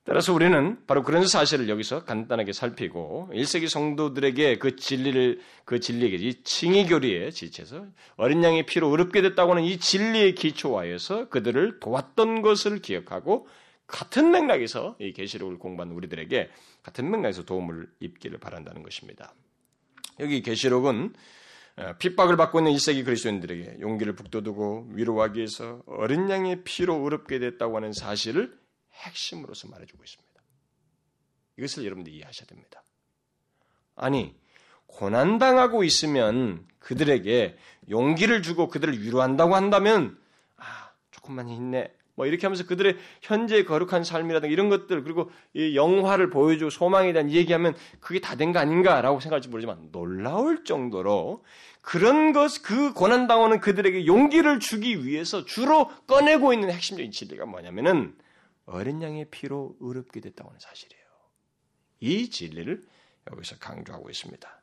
따라서 우리는 바로 그런 사실을 여기서 간단하게 살피고 1세기 성도들에게 그 진리를 그 진리에게 이 칭의 교리에 지쳐서 어린 양의 피로 의롭게 됐다고 하는 이 진리의 기초하여서 그들을 도왔던 것을 기억하고 같은 맥락에서 이 계시록을 공부하는 우리들에게 같은 맥락에서 도움을 입기를 바란다는 것입니다. 여기 계시록은 어, 핍박을 받고 있는 1세기 그리스도인들에게 용기를 북돋우고 위로하기 위해서 어린 양의 피로 의롭게 됐다고 하는 사실을 핵심으로서 말해주고 있습니다. 이것을 여러분들 이해하셔야 됩니다. 아니, 고난당하고 있으면 그들에게 용기를 주고 그들을 위로한다고 한다면, 아, 조금만 힘내. 뭐 이렇게 하면서 그들의 현재 거룩한 삶이라든가 이런 것들 그리고 이 영화를 보여주고 소망에 대한 얘기하면 그게 다 된 거 아닌가라고 생각할지 모르지만 놀라울 정도로 그런 것, 그 고난당하는 그들에게 용기를 주기 위해서 주로 꺼내고 있는 핵심적인 진리가 뭐냐면은 어린 양의 피로 의롭게 됐다고 하는 사실이에요. 이 진리를 여기서 강조하고 있습니다.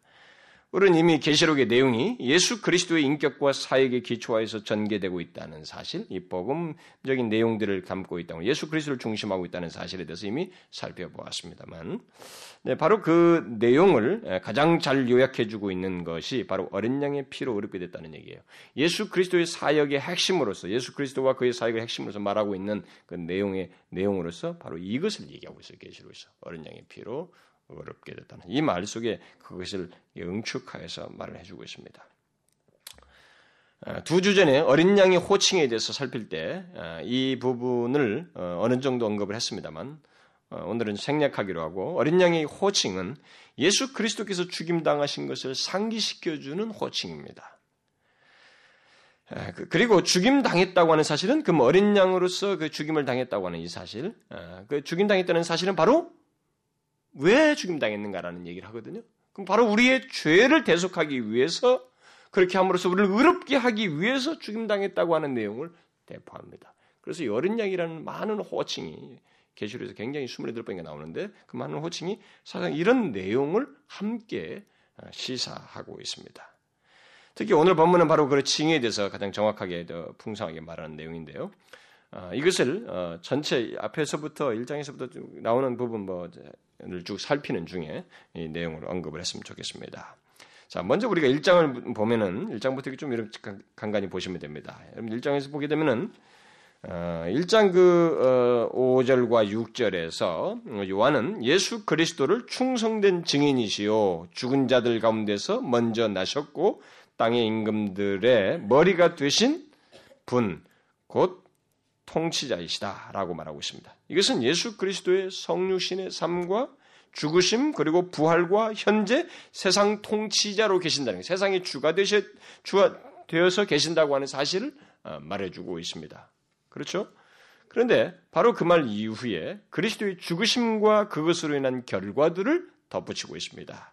우리는 이미 계시록의 내용이 예수 그리스도의 인격과 사역에 기초하여서 전개되고 있다는 사실, 이 복음적인 내용들을 담고 있다고 예수 그리스도를 중심하고 있다는 사실에 대해서 이미 살펴보았습니다만, 네, 바로 그 내용을 가장 잘 요약해주고 있는 것이 바로 어린 양의 피로 의롭게 됐다는 얘기예요. 예수 그리스도의 사역의 핵심으로서, 예수 그리스도와 그의 사역의 핵심으로서 말하고 있는 그 내용의 내용으로서 바로 이것을 얘기하고 있어요. 계시록에서 어린 양의 피로 어렵게 됐다는 이 말 속에 그것을 응축하여서 말을 해주고 있습니다. 아, 두주 전에 어린 양의 호칭에 대해서 살필 때이 아, 부분을 어, 어느 정도 언급을 했습니다만 어, 오늘은 생략하기로 하고 어린 양의 호칭은 예수 그리스도께서 죽임 당하신 것을 상기시켜주는 호칭입니다. 아, 그, 그리고 죽임 당했다고 하는 사실은 그 어린 양으로서 그 죽임을 당했다고 하는 이 사실, 그 죽임 당했다는 사실은 바로 왜 죽임당했는가라는 얘기를 하거든요. 그럼 바로 우리의 죄를 대속하기 위해서 그렇게 함으로써 우리를 의롭게 하기 위해서 죽임당했다고 하는 내용을 대포합니다. 그래서 여린 양이라는 많은 호칭이 계시록에서 굉장히 28번인가 나오는데 그 많은 호칭이 사실 이런 내용을 함께 시사하고 있습니다. 특히 오늘 본문은 바로 그 칭에 대해서 가장 정확하게 풍성하게 말하는 내용인데요. 어, 이것을 어, 전체 앞에서부터 1장에서부터 나오는 부분 뭐를 쭉 살피는 중에 이 내용을 언급을 했으면 좋겠습니다. 자, 먼저 우리가 1장을 보면은 1장부터 좀 이렇게 간간히 보시면 됩니다. 여러분 1장에서 보게 되면은 어, 1장 그 5절과 6절에서 요한은 예수 그리스도를 충성된 증인이시요 죽은 자들 가운데서 먼저 나셨고 땅의 임금들의 머리가 되신 분, 곧 통치자이시다라고 말하고 있습니다. 이것은 예수 그리스도의 성육신의 삶과 죽으심 그리고 부활과 현재 세상 통치자로 계신다는 것, 세상의 주가 되셔 주가 되어서 계신다고 하는 사실을 어, 말해주고 있습니다. 그렇죠? 그런데 바로 그 말 이후에 그리스도의 죽으심과 그것으로 인한 결과들을 덧붙이고 있습니다.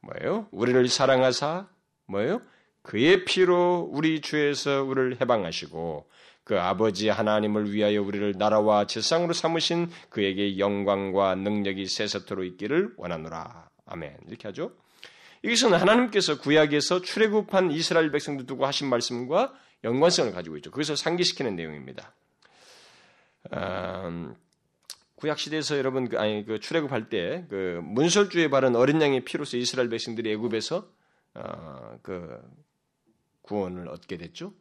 뭐예요? 우리를 사랑하사 뭐예요? 그의 피로 우리 주에서 우리를 해방하시고 그 아버지 하나님을 위하여 우리를 나라와 재상으로 삼으신 그에게 영광과 능력이 세세토록 있기를 원하노라. 아멘. 이렇게 하죠. 이것은 하나님께서 구약에서 출애굽한 이스라엘 백성들 두고 하신 말씀과 연관성을 가지고 있죠. 그것을 상기시키는 내용입니다. 음, 구약 시대에서 여러분 그, 아니 그 출애굽할 때 그 문설주에 바른 어린 양의 피로서 이스라엘 백성들이 애굽에서 어, 그 구원을 얻게 됐죠.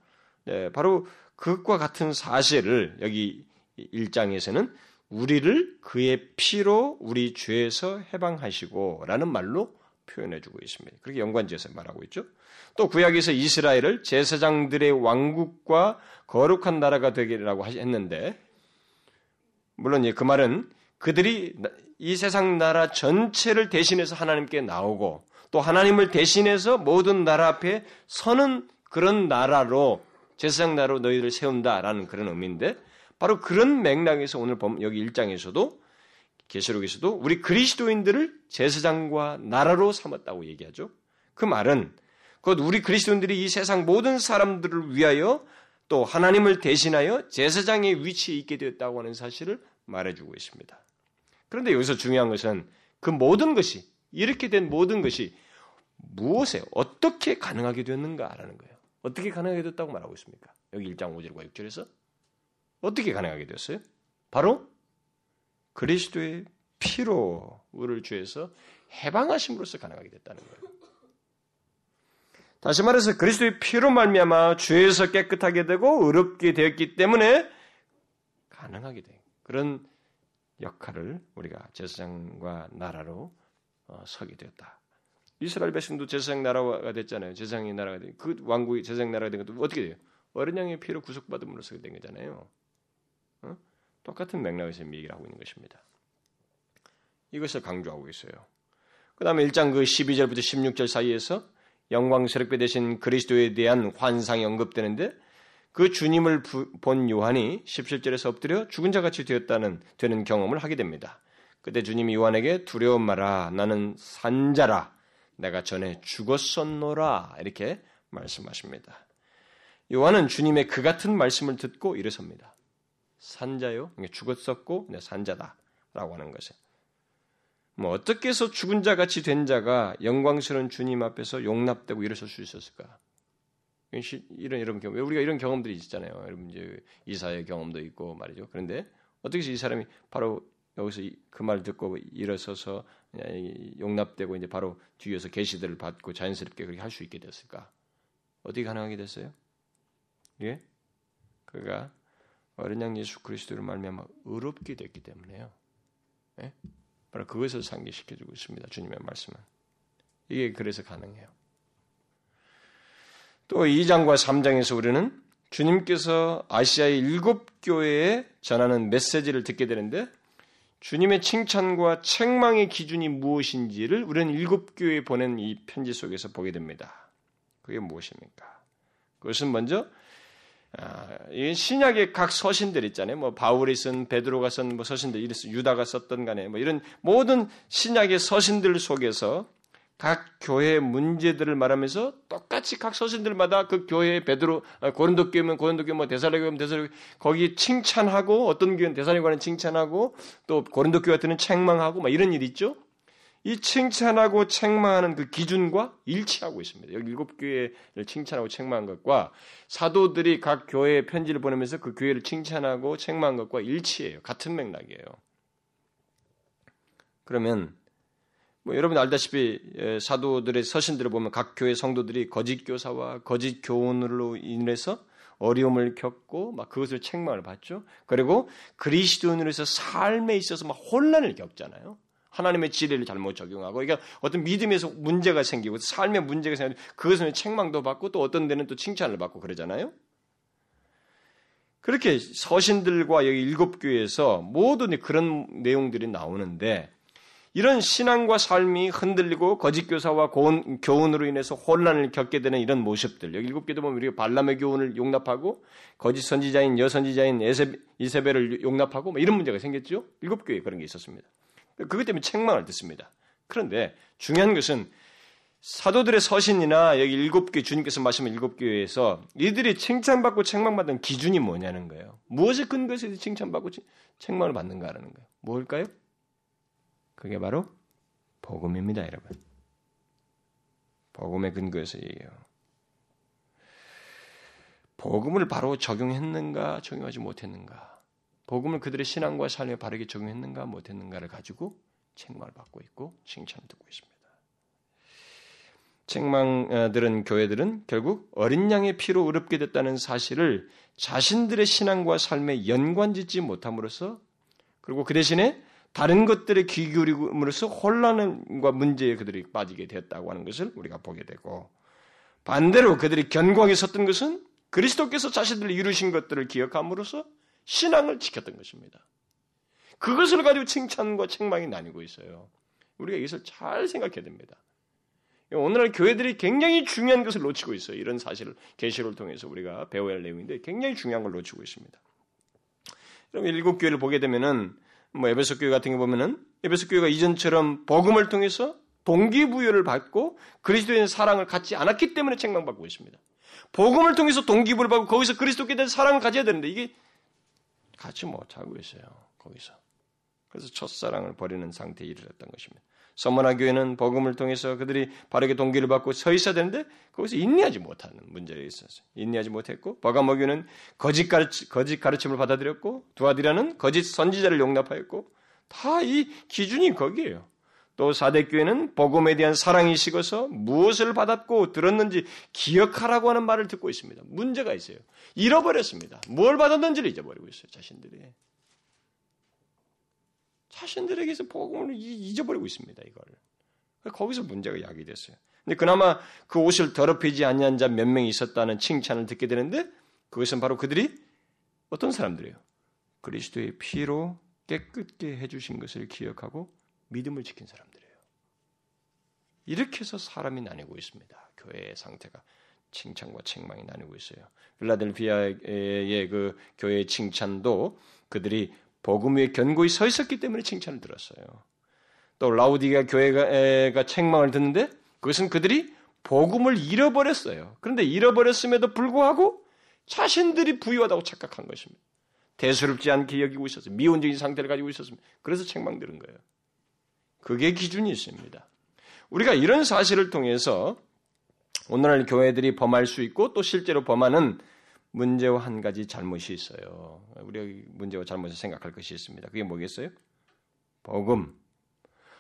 네, 바로 그것과 같은 사실을 여기 1장에서는 우리를 그의 피로 우리 죄에서 해방하시고 라는 말로 표현해 주고 있습니다. 그렇게 연관지어서 말하고 있죠. 또 구약에서 이스라엘을 제사장들의 왕국과 거룩한 나라가 되기라고 했는데 물론 그 말은 그들이 이 세상 나라 전체를 대신해서 하나님께 나오고 또 하나님을 대신해서 모든 나라 앞에 서는 그런 나라로 제사장 나로 너희를 세운다라는 그런 의미인데 바로 그런 맥락에서 오늘 여기 1장에서도 계시록에서도 우리 그리스도인들을 제사장과 나라로 삼았다고 얘기하죠. 그 말은 곧 우리 그리스도인들이 이 세상 모든 사람들을 위하여 또 하나님을 대신하여 제사장의 위치에 있게 되었다고 하는 사실을 말해주고 있습니다. 그런데 여기서 중요한 것은 그 모든 것이 이렇게 된 모든 것이 무엇에 어떻게 가능하게 되었는가라는 거예요. 어떻게 가능하게 됐다고 말하고 있습니까? 여기 1장 5절과 6절에서 어떻게 가능하게 됐어요? 바로 그리스도의 피로 우리를 죄에서 해방하심으로써 가능하게 됐다는 거예요. 다시 말해서 그리스도의 피로 말미암아 죄에서 깨끗하게 되고 의롭게 되었기 때문에 가능하게 된 그런 역할을 우리가 제사장과 나라로 어, 서게 되었다. 이스라엘 백성도 제사장 나라가 됐잖아요. 제사장의 나라가 된, 그 왕국이 제사장 나라가 된 것도 어떻게 돼요? 어린 양의 피로 구속받음으로써 된 거잖아요. 어? 똑같은 맥락에서 얘기를 하고 있는 것입니다. 이것을 강조하고 있어요. 그 다음에 1장 그 12절부터 16절 사이에서 영광스럽게 되신 그리스도에 대한 환상이 언급되는데 그 주님을 본 요한이 17절에서 엎드려 죽은 자 같이 되었다는 되는 경험을 하게 됩니다. 그때 주님이 요한에게 두려움 마라 나는 산자라 내가 전에 죽었었노라 이렇게 말씀하십니다. 요한은 주님의 그 같은 말씀을 듣고 일어섭니다. 산자요, 죽었었고 내 산자다라고 하는 것은 뭐 어떻게 해서 죽은 자 같이 된 자가 영광스러운 주님 앞에서 용납되고 일어설 수 있었을까? 이런 이런 경우 우리가 이런 경험들이 있잖아요. 여러분 이제 이사의 경험도 있고 말이죠. 그런데 어떻게 해서 이 사람이 바로 여기서 그말 듣고 일어서서 용납되고 이제 바로 뒤에서 계시들을 받고 자연스럽게 그렇게 할 수 있게 됐을까? 어떻게 가능하게 됐어요? 예? 그가 어린 양 예수 그리스도를 말미암아 의롭게 됐기 때문에요. 예? 바로 그것을 상기시켜 주고 있습니다. 주님의 말씀은 이게 그래서 가능해요. 또 2장과 3장에서 우리는 주님께서 아시아의 일곱 교회에 전하는 메시지를 듣게 되는데 주님의 칭찬과 책망의 기준이 무엇인지를 우리는 일곱 교회에 보낸 이 편지 속에서 보게 됩니다. 그게 무엇입니까? 그것은 먼저 아, 이 신약의 각 서신들 있잖아요. 뭐 바울이 쓴 베드로가 쓴 뭐 서신들, 유다가 썼던 간에 뭐 이런 모든 신약의 서신들 속에서 각 교회의 문제들을 말하면서 똑같이 각 서신들마다 그 교회 베드로 아, 고린도 교회면 고린도 교회 뭐 대사로교면 대사로교 거기 칭찬하고 어떤 교회는 대사로교는 칭찬하고 또 고린도 교회 같은 책망하고 막 이런 일 있죠. 이 칭찬하고 책망하는 그 기준과 일치하고 있습니다. 여기 일곱 교회를 칭찬하고 책망한 것과 사도들이 각 교회에 편지를 보내면서 그 교회를 칭찬하고 책망한 것과 일치해요. 같은 맥락이에요. 그러면 뭐 여러분 알다시피 예, 사도들의 서신들을 보면 각 교회 성도들이 거짓 교사와 거짓 교훈으로 인해서 어려움을 겪고 막 그것을 책망을 받죠. 그리고 그리스도인으로서 삶에 있어서 막 혼란을 겪잖아요. 하나님의 지혜를 잘못 적용하고 그러니까 어떤 믿음에서 문제가 생기고 삶에 문제가 생기고 그것을 책망도 받고 또 어떤 데는 또 칭찬을 받고 그러잖아요. 그렇게 서신들과 여기 일곱 교회에서 모든 그런 내용들이 나오는데 이런 신앙과 삶이 흔들리고 거짓 교사와 고운, 교훈으로 인해서 혼란을 겪게 되는 이런 모습들. 여기 일곱 개도 보면 우리가 발람의 교훈을 용납하고 거짓 선지자인 여선지자인 이세벨을 용납하고 뭐 이런 문제가 생겼죠. 일곱 교회에 그런 게 있었습니다. 그것 때문에 책망을 듣습니다. 그런데 중요한 것은 사도들의 서신이나 여기 일곱 개 주님께서 말씀한 일곱 교회에서 이들이 칭찬받고 책망받는 기준이 뭐냐는 거예요. 무엇에 근거해서 칭찬받고 책망을 받는가라는 거예요. 뭘까요? 그게 바로 복음입니다, 여러분. 복음의 근거에서 얘기해요. 복음을 바로 적용했는가, 적용하지 못했는가. 복음을 그들의 신앙과 삶에 바르게 적용했는가, 못했는가를 가지고 책망을 받고 있고 칭찬을 듣고 있습니다. 책망들은 교회들은 결국 어린 양의 피로 의롭게 됐다는 사실을 자신들의 신앙과 삶에 연관짓지 못함으로써 그리고 그 대신에 다른 것들에 귀 기울임으로써 혼란과 문제에 그들이 빠지게 되었다고 하는 것을 우리가 보게 되고 반대로 그들이 견고하게 섰던 것은 그리스도께서 자신들을 이루신 것들을 기억함으로써 신앙을 지켰던 것입니다. 그것을 가지고 칭찬과 책망이 나뉘고 있어요. 우리가 이것을 잘 생각해야 됩니다. 오늘날 교회들이 굉장히 중요한 것을 놓치고 있어요. 이런 사실을 계시를 통해서 우리가 배워야 할 내용인데 굉장히 중요한 걸 놓치고 있습니다. 여러분 일곱 교회를 보게 되면은 뭐 에베소 교회 같은 게 보면은 에베소 교회가 이전처럼 복음을 통해서 동기부여를 받고 그리스도의 사랑을 갖지 않았기 때문에 책망받고 있습니다. 복음을 통해서 동기부여를 받고 거기서 그리스도께 대한 사랑을 가져야 되는데 이게 갖지 못하고 있어요. 거기서. 그래서 첫사랑을 버리는 상태에 이르렀던 것입니다. 서머나 교회는 복음을 통해서 그들이 바르게 동기를 받고 서 있어야 되는데 거기서 인내하지 못하는 문제가 있었어요. 인내하지 못했고 버가모 교는 거짓 가르치, 거짓 가르침을 받아들였고 두아디라는 거짓 선지자를 용납하였고 다 이 기준이 거기에요. 또 사대 교회는 복음에 대한 사랑이 식어서 무엇을 받았고 들었는지 기억하라고 하는 말을 듣고 있습니다. 문제가 있어요. 잃어버렸습니다. 뭘 받았는지를 잊어버리고 있어요. 자신들이. 자신들에게서 복음을 잊어버리고 있습니다. 이거를. 거기서 문제가 야기됐어요. 근데 그나마 그 옷을 더럽히지 않는 자몇 명이 있었다는 칭찬을 듣게 되는데 그것은 바로 그들이 어떤 사람들이에요? 그리스도의 피로 깨끗게 해주신 것을 기억하고 믿음을 지킨 사람들이에요. 이렇게 해서 사람이 나뉘고 있습니다. 교회의 상태가 칭찬과 책망이 나뉘고 있어요. 필라델피아의 그 교회의 칭찬도 그들이 복음 위에 견고히 서 있었기 때문에 칭찬을 들었어요. 또 라우디가 교회가 책망을 듣는데 그것은 그들이 복음을 잃어버렸어요. 그런데 잃어버렸음에도 불구하고 자신들이 부유하다고 착각한 것입니다. 대수롭지 않게 여기고 있었어요. 미온적인 상태를 가지고 있었습니다. 그래서 책망 들은 거예요. 그게 기준이 있습니다. 우리가 이런 사실을 통해서 오늘날 교회들이 범할 수 있고 또 실제로 범하는 문제와 한 가지 잘못이 있어요. 우리가 문제와 잘못을 생각할 것이 있습니다. 그게 뭐겠어요? 복음.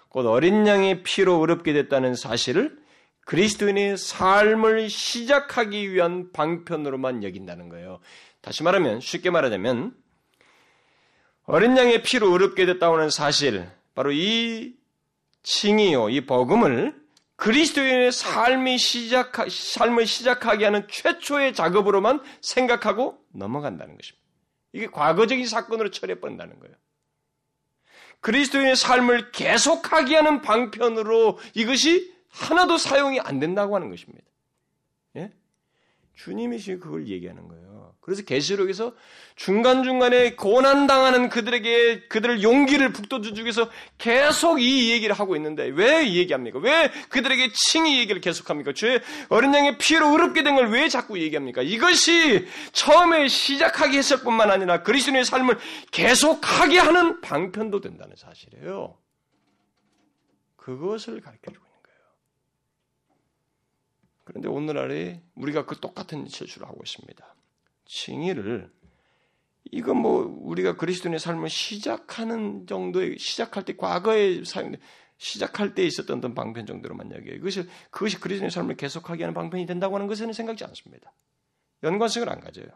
곧 어린 양의 피로 의롭게 됐다는 사실을 그리스도인의 삶을 시작하기 위한 방편으로만 여긴다는 거예요. 다시 말하면 쉽게 말하자면 어린 양의 피로 의롭게 됐다는 사실, 바로 이 칭이요, 이 복음을 그리스도인의 삶이 시작 삶을 시작하게 하는 최초의 작업으로만 생각하고 넘어간다는 것입니다. 이게 과거적인 사건으로 처리해 버린다는 거예요. 그리스도인의 삶을 계속하게 하는 방편으로 이것이 하나도 사용이 안 된다고 하는 것입니다. 예? 주님이 지금 그걸 얘기하는 거예요. 그래서 계시록에서 중간 중간에 고난 당하는 그들에게 그들을 용기를 북돋주기 위해서 계속 이 얘기를 하고 있는데 왜 이 얘기합니까? 왜 그들에게 칭의 얘기를 계속합니까? 죄 어린 양의 피로 의롭게 된 걸 왜 자꾸 얘기합니까? 이것이 처음에 시작하게 했을 뿐만 아니라 그리스도의 삶을 계속하게 하는 방편도 된다는 사실이에요. 그것을 가르쳐 주고 그런데 오늘날에 우리가 그 똑같은 실수를 하고 있습니다. 칭의를 이건 뭐 우리가 그리스도인의 삶을 시작하는 정도의 시작할 때 과거에 사용 시작할 때 있었던 어떤 방편 정도로만 여겨요. 이것이 그것이 그리스도인의 삶을 계속하게 하는 방편이 된다고 하는 것은 생각지 않습니다. 연관성을 안 가져요.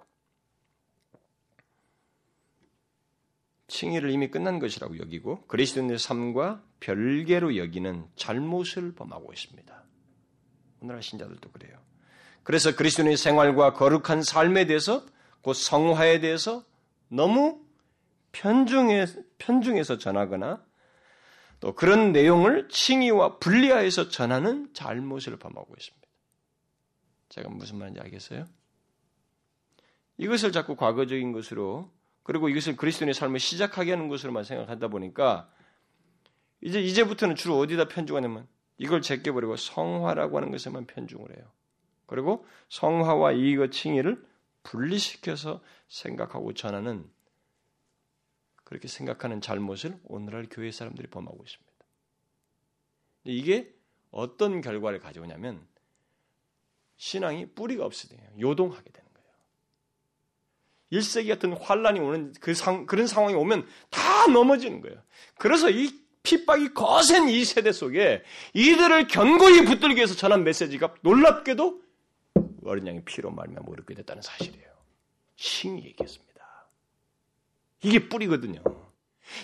칭의를 이미 끝난 것이라고 여기고 그리스도인의 삶과 별개로 여기는 잘못을 범하고 있습니다. 오늘날 신자들도 그래요. 그래서 그리스도인의 생활과 거룩한 삶에 대해서 곧 성화에 대해서 너무 편중해, 편중해서 전하거나 또 그런 내용을 칭의와 분리하여서 전하는 잘못을 범하고 있습니다. 제가 무슨 말인지 알겠어요? 이것을 자꾸 과거적인 것으로 그리고 이것을 그리스도인의 삶을 시작하게 하는 것으로만 생각하다 보니까 이제 이제부터는 주로 어디다 편중하냐면 이걸 제껴버리고 성화라고 하는 것에만 편중을 해요. 그리고 성화와 이것 칭의를 분리시켜서 생각하고 전하는 그렇게 생각하는 잘못을 오늘날 교회 사람들이 범하고 있습니다. 이게 어떤 결과를 가져오냐면 신앙이 뿌리가 없어져요. 요동하게 되는 거예요. 일세기 같은 환란이 오는 그 상, 그런 상황이 오면 다 넘어지는 거예요. 그래서 이 핍박이 거센 이 세대 속에 이들을 견고히 붙들기 위해서 전한 메시지가 놀랍게도 어린 양의 피로 말미암아 어렵게 됐다는 사실이에요. 신이 얘기했습니다. 이게 뿌리거든요.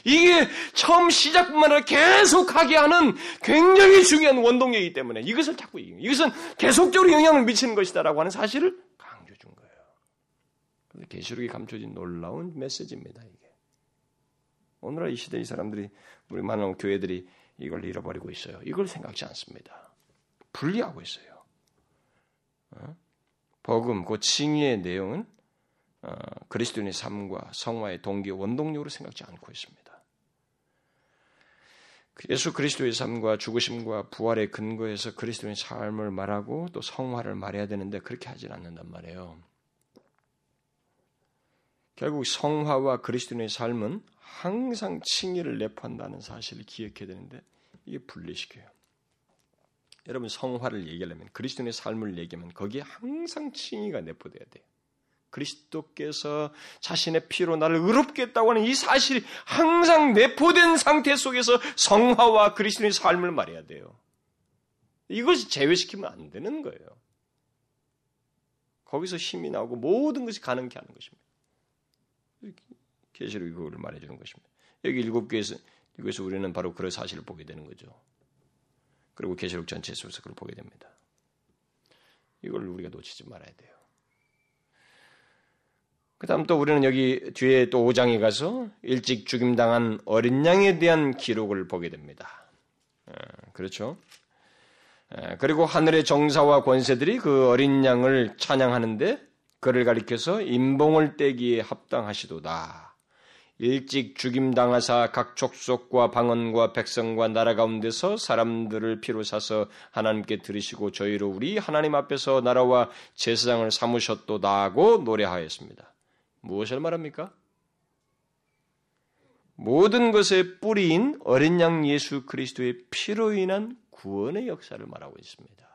이게 처음 시작뿐만 아니라 계속하게 하는 굉장히 중요한 원동력이기 때문에 이것을 자꾸 얘기해요. 이것은 계속적으로 영향을 미치는 것이다라고 하는 사실을 강조 준 거예요. 계시록이 감춰진 놀라운 메시지입니다. 이게. 오늘날 이 시대 이 사람들이 우리 많은 교회들이 이걸 잃어버리고 있어요. 이걸 생각지 않습니다. 분리하고 있어요. 어? 복음, 그 칭의의 내용은 어, 그리스도인의 삶과 성화의 동기, 원동력으로 생각지 않고 있습니다. 예수 그리스도의 삶과 죽으심과 부활의 근거에서 그리스도의 삶을 말하고 또 성화를 말해야 되는데 그렇게 하질 않는단 말이에요. 결국 성화와 그리스도인의 삶은 항상 칭의를 내포한다는 사실을 기억해야 되는데 이게 분리시켜요. 여러분 성화를 얘기하려면 그리스도인의 삶을 얘기하면 거기에 항상 칭의가 내포돼야 돼요. 그리스도께서 자신의 피로 나를 의롭게 했다고 하는 이 사실이 항상 내포된 상태 속에서 성화와 그리스도의 삶을 말해야 돼요. 이것이 제외시키면 안 되는 거예요. 거기서 힘이 나오고 모든 것이 가능케 하는 것입니다. 계시록 이거를 말해주는 것입니다. 여기 일곱 개에서 이것서 우리는 바로 그런 사실을 보게 되는 거죠. 그리고 계시록 전체에서 그걸 보게 됩니다. 이걸 우리가 놓치지 말아야 돼요. 그 다음 또 우리는 여기 뒤에 또 5장에 가서 일찍 죽임당한 어린 양에 대한 기록을 보게 됩니다. 어, 그렇죠. 그리고 하늘의 정사와 권세들이 그 어린 양을 찬양하는데 그를 가리켜서 인봉을 떼기에 합당하시도다. 일찍 죽임당하사 각 족속과 방언과 백성과 나라 가운데서 사람들을 피로 사서 하나님께 들으시고 저희로 우리 하나님 앞에서 나라와 제사장을 삼으셨도다 하고 노래하였습니다. 무엇을 말합니까? 모든 것의 뿌리인 어린 양 예수 그리스도의 피로 인한 구원의 역사를 말하고 있습니다.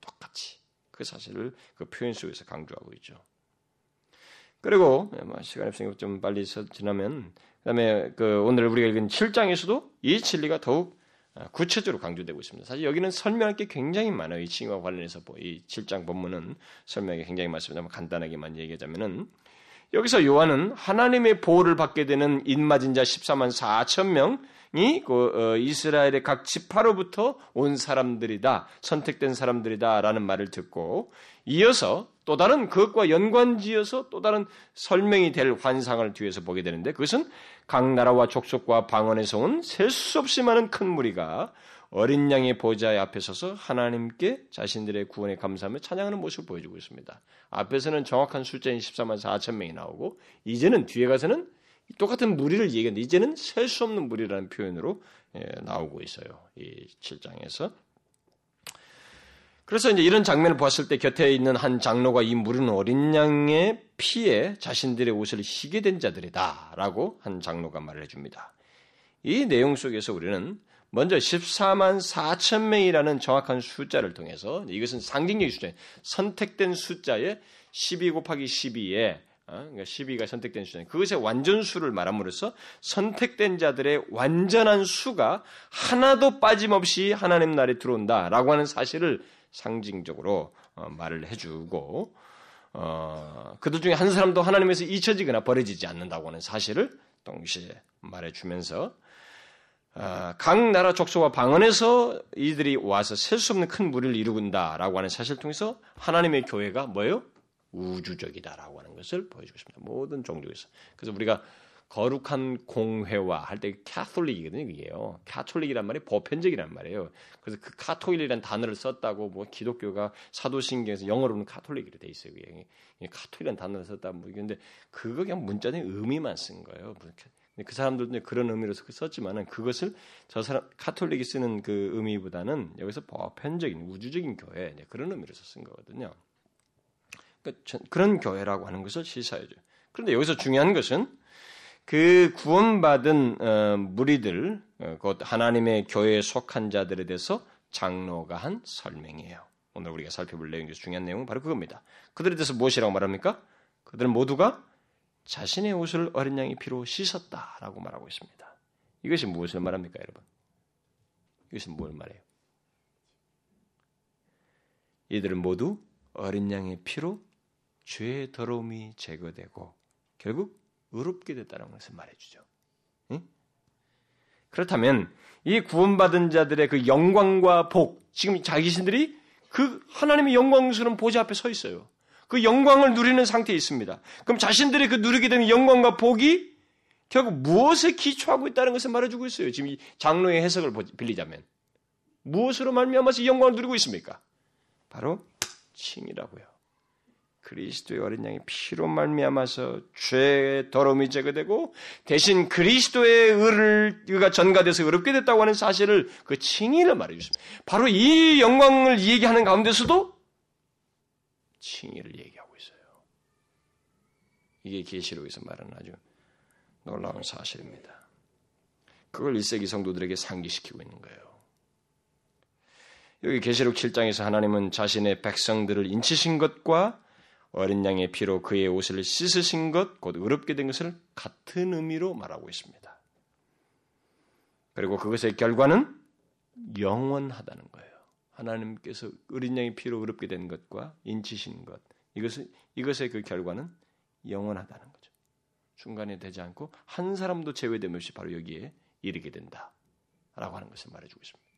똑같이 그 사실을 그 표현 속에서 강조하고 있죠. 그리고 뭐 시간 없으니까 좀 빨리 지나면 그다음에 그 오늘 우리가 읽은 7장에서도 이 진리가 더욱 구체적으로 강조되고 있습니다. 사실 여기는 설명할 게 굉장히 많아요. 이 칭과 관련해서 뭐이 7장 본문은 설명이 굉장히 많습니다. 간단하게만 얘기하자면은 여기서 요한은 하나님의 보호를 받게 되는 인맞은 자 14만 4천 명이 그 어, 이스라엘의 각 지파로부터 온 사람들이다, 선택된 사람들이다라는 말을 듣고 이어서 또 다른 그것과 연관지어서 또 다른 설명이 될 환상을 뒤에서 보게 되는데 그것은 각 나라와 족속과 방언에서 온 셀 수 없이 많은 큰 무리가 어린 양의 보좌에 앞에 서서 하나님께 자신들의 구원에 감사하며 찬양하는 모습을 보여주고 있습니다. 앞에서는 정확한 숫자인 14만 4천 명이 나오고 이제는 뒤에 가서는 똑같은 무리를 얘기하는데 이제는 셀 수 없는 무리라는 표현으로 예, 나오고 있어요. 이 7장에서. 그래서 이제 이런 장면을 보았을 때 곁에 있는 한 장로가 이 무리는 어린 양의 피에 자신들의 옷을 희게 된 자들이다라고 한 장로가 말을 해줍니다. 이 내용 속에서 우리는 먼저 14만 4천 명이라는 정확한 숫자를 통해서 이것은 상징적인 숫자, 선택된 숫자에 12 곱하기 12에 어, 그러니까 12가 선택된 숫자, 그것의 완전수를 말함으로써 선택된 자들의 완전한 수가 하나도 빠짐없이 하나님 나라에 들어온다라고 하는 사실을 상징적으로 어, 말을 해주고 어, 그들 중에 한 사람도 하나님에서 잊혀지거나 버려지지 않는다고 하는 사실을 동시에 말해주면서 아, 각 나라 족속과 방언에서 이들이 와서 셀 수 없는 큰 무리를 이루는다라고 하는 사실을 통해서 하나님의 교회가 뭐예요? 우주적이다라고 하는 것을 보여주고 있습니다. 모든 종족에서. 그래서 우리가 거룩한 공회와 할때 캐톨릭이거든요, 이게요. 캐톨릭이란 말이 보편적이란 말이에요. 그래서 그 카톨릭이라는 단어를 썼다고 뭐 기독교가 사도신경에서 영어로는 카톨릭이로 돼 있어요. 그게 카톨릭이라는 단어를 썼다 뭐 근데 그거 그냥 문자적인 의미만 쓴 거예요. 그 사람들도 그런 의미로 썼지만은 그것을 저 사람 카톨릭이 쓰는 그 의미보다는 여기서 보편적인 우주적인 교회 그런 의미로서 쓴 거거든요. 그러니까 그런 교회라고 하는 것을 시사해줘요. 그런데 여기서 중요한 것은 그 구원받은 어, 무리들, 어, 곧 하나님의 교회에 속한 자들에 대해서 장로가 한 설명이에요. 오늘 우리가 살펴볼 내용 중에서 중요한 내용은 바로 그겁니다. 그들에 대해서 무엇이라고 말합니까? 그들은 모두가 자신의 옷을 어린 양의 피로 씻었다라고 말하고 있습니다. 이것이 무엇을 말합니까, 여러분? 이것은 뭘 말해요? 이들은 모두 어린 양의 피로 죄의 더러움이 제거되고 결국 의롭게 됐다는 것을 말해주죠. 응? 그렇다면 이 구원받은 자들의 그 영광과 복, 지금 자기신들이 그 하나님의 영광스러운 보좌 앞에 서 있어요. 그 영광을 누리는 상태에 있습니다. 그럼 자신들이 그 누리게 되는 영광과 복이 결국 무엇에 기초하고 있다는 것을 말해주고 있어요. 지금 이 장로의 해석을 빌리자면 무엇으로 말미암아서 이 영광을 누리고 있습니까? 바로 칭이라고요. 그리스도의 어린 양의 피로 말미암아서 죄의 더러움이 제거되고 대신 그리스도의 의를 의가 전가돼서 의롭게 됐다고 하는 사실을 그 칭의를 말해 주십니다. 바로 이 영광을 얘기하는 가운데서도 칭의를 얘기하고 있어요. 이게 계시록에서 말하는 아주 놀라운 사실입니다. 그걸 1세기 성도들에게 상기시키고 있는 거예요. 여기 계시록 7장에서 하나님은 자신의 백성들을 인치신 것과 어린 양의 피로 그의 옷을 씻으신 것, 곧 의롭게 된 것을 같은 의미로 말하고 있습니다. 그리고 그것의 결과는 영원하다는 거예요. 하나님께서 어린 양의 피로 의롭게 된 것과 인치신 것, 이것은, 이것의 그 결과는 영원하다는 거죠. 중간에 되지 않고 한 사람도 제외됨 없이 바로 여기에 이르게 된다. 라고 하는 것을 말해주고 있습니다.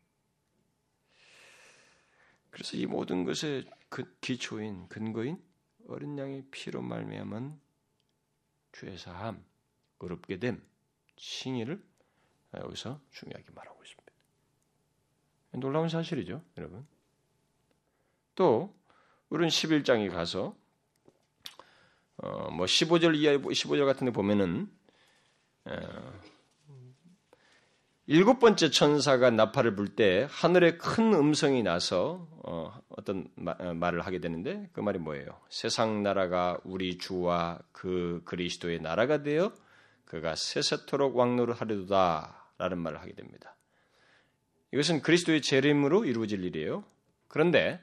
그래서 이 모든 것의 그 기초인 근거인 어린 양의 피로 말미암은 죄 사함, 어렵게 됨, 칭의를 여기서 중요하게 말하고 있습니다. 놀라운 사실이죠, 여러분. 또 우리는 11장에 가서 어, 뭐 15절 이하 15절 같은 데 보면은 어, 일곱 번째 천사가 나팔을 불 때 하늘에 큰 음성이 나서 어, 떤 어, 말을 하게 되는데 그 말이 뭐예요? 세상 나라가 우리 주와 그 그리스도의 나라가 되어 그가 세세토록 왕노를 하려도다라는 말을 하게 됩니다. 이것은 그리스도의 재림으로 이루어질 일이에요. 그런데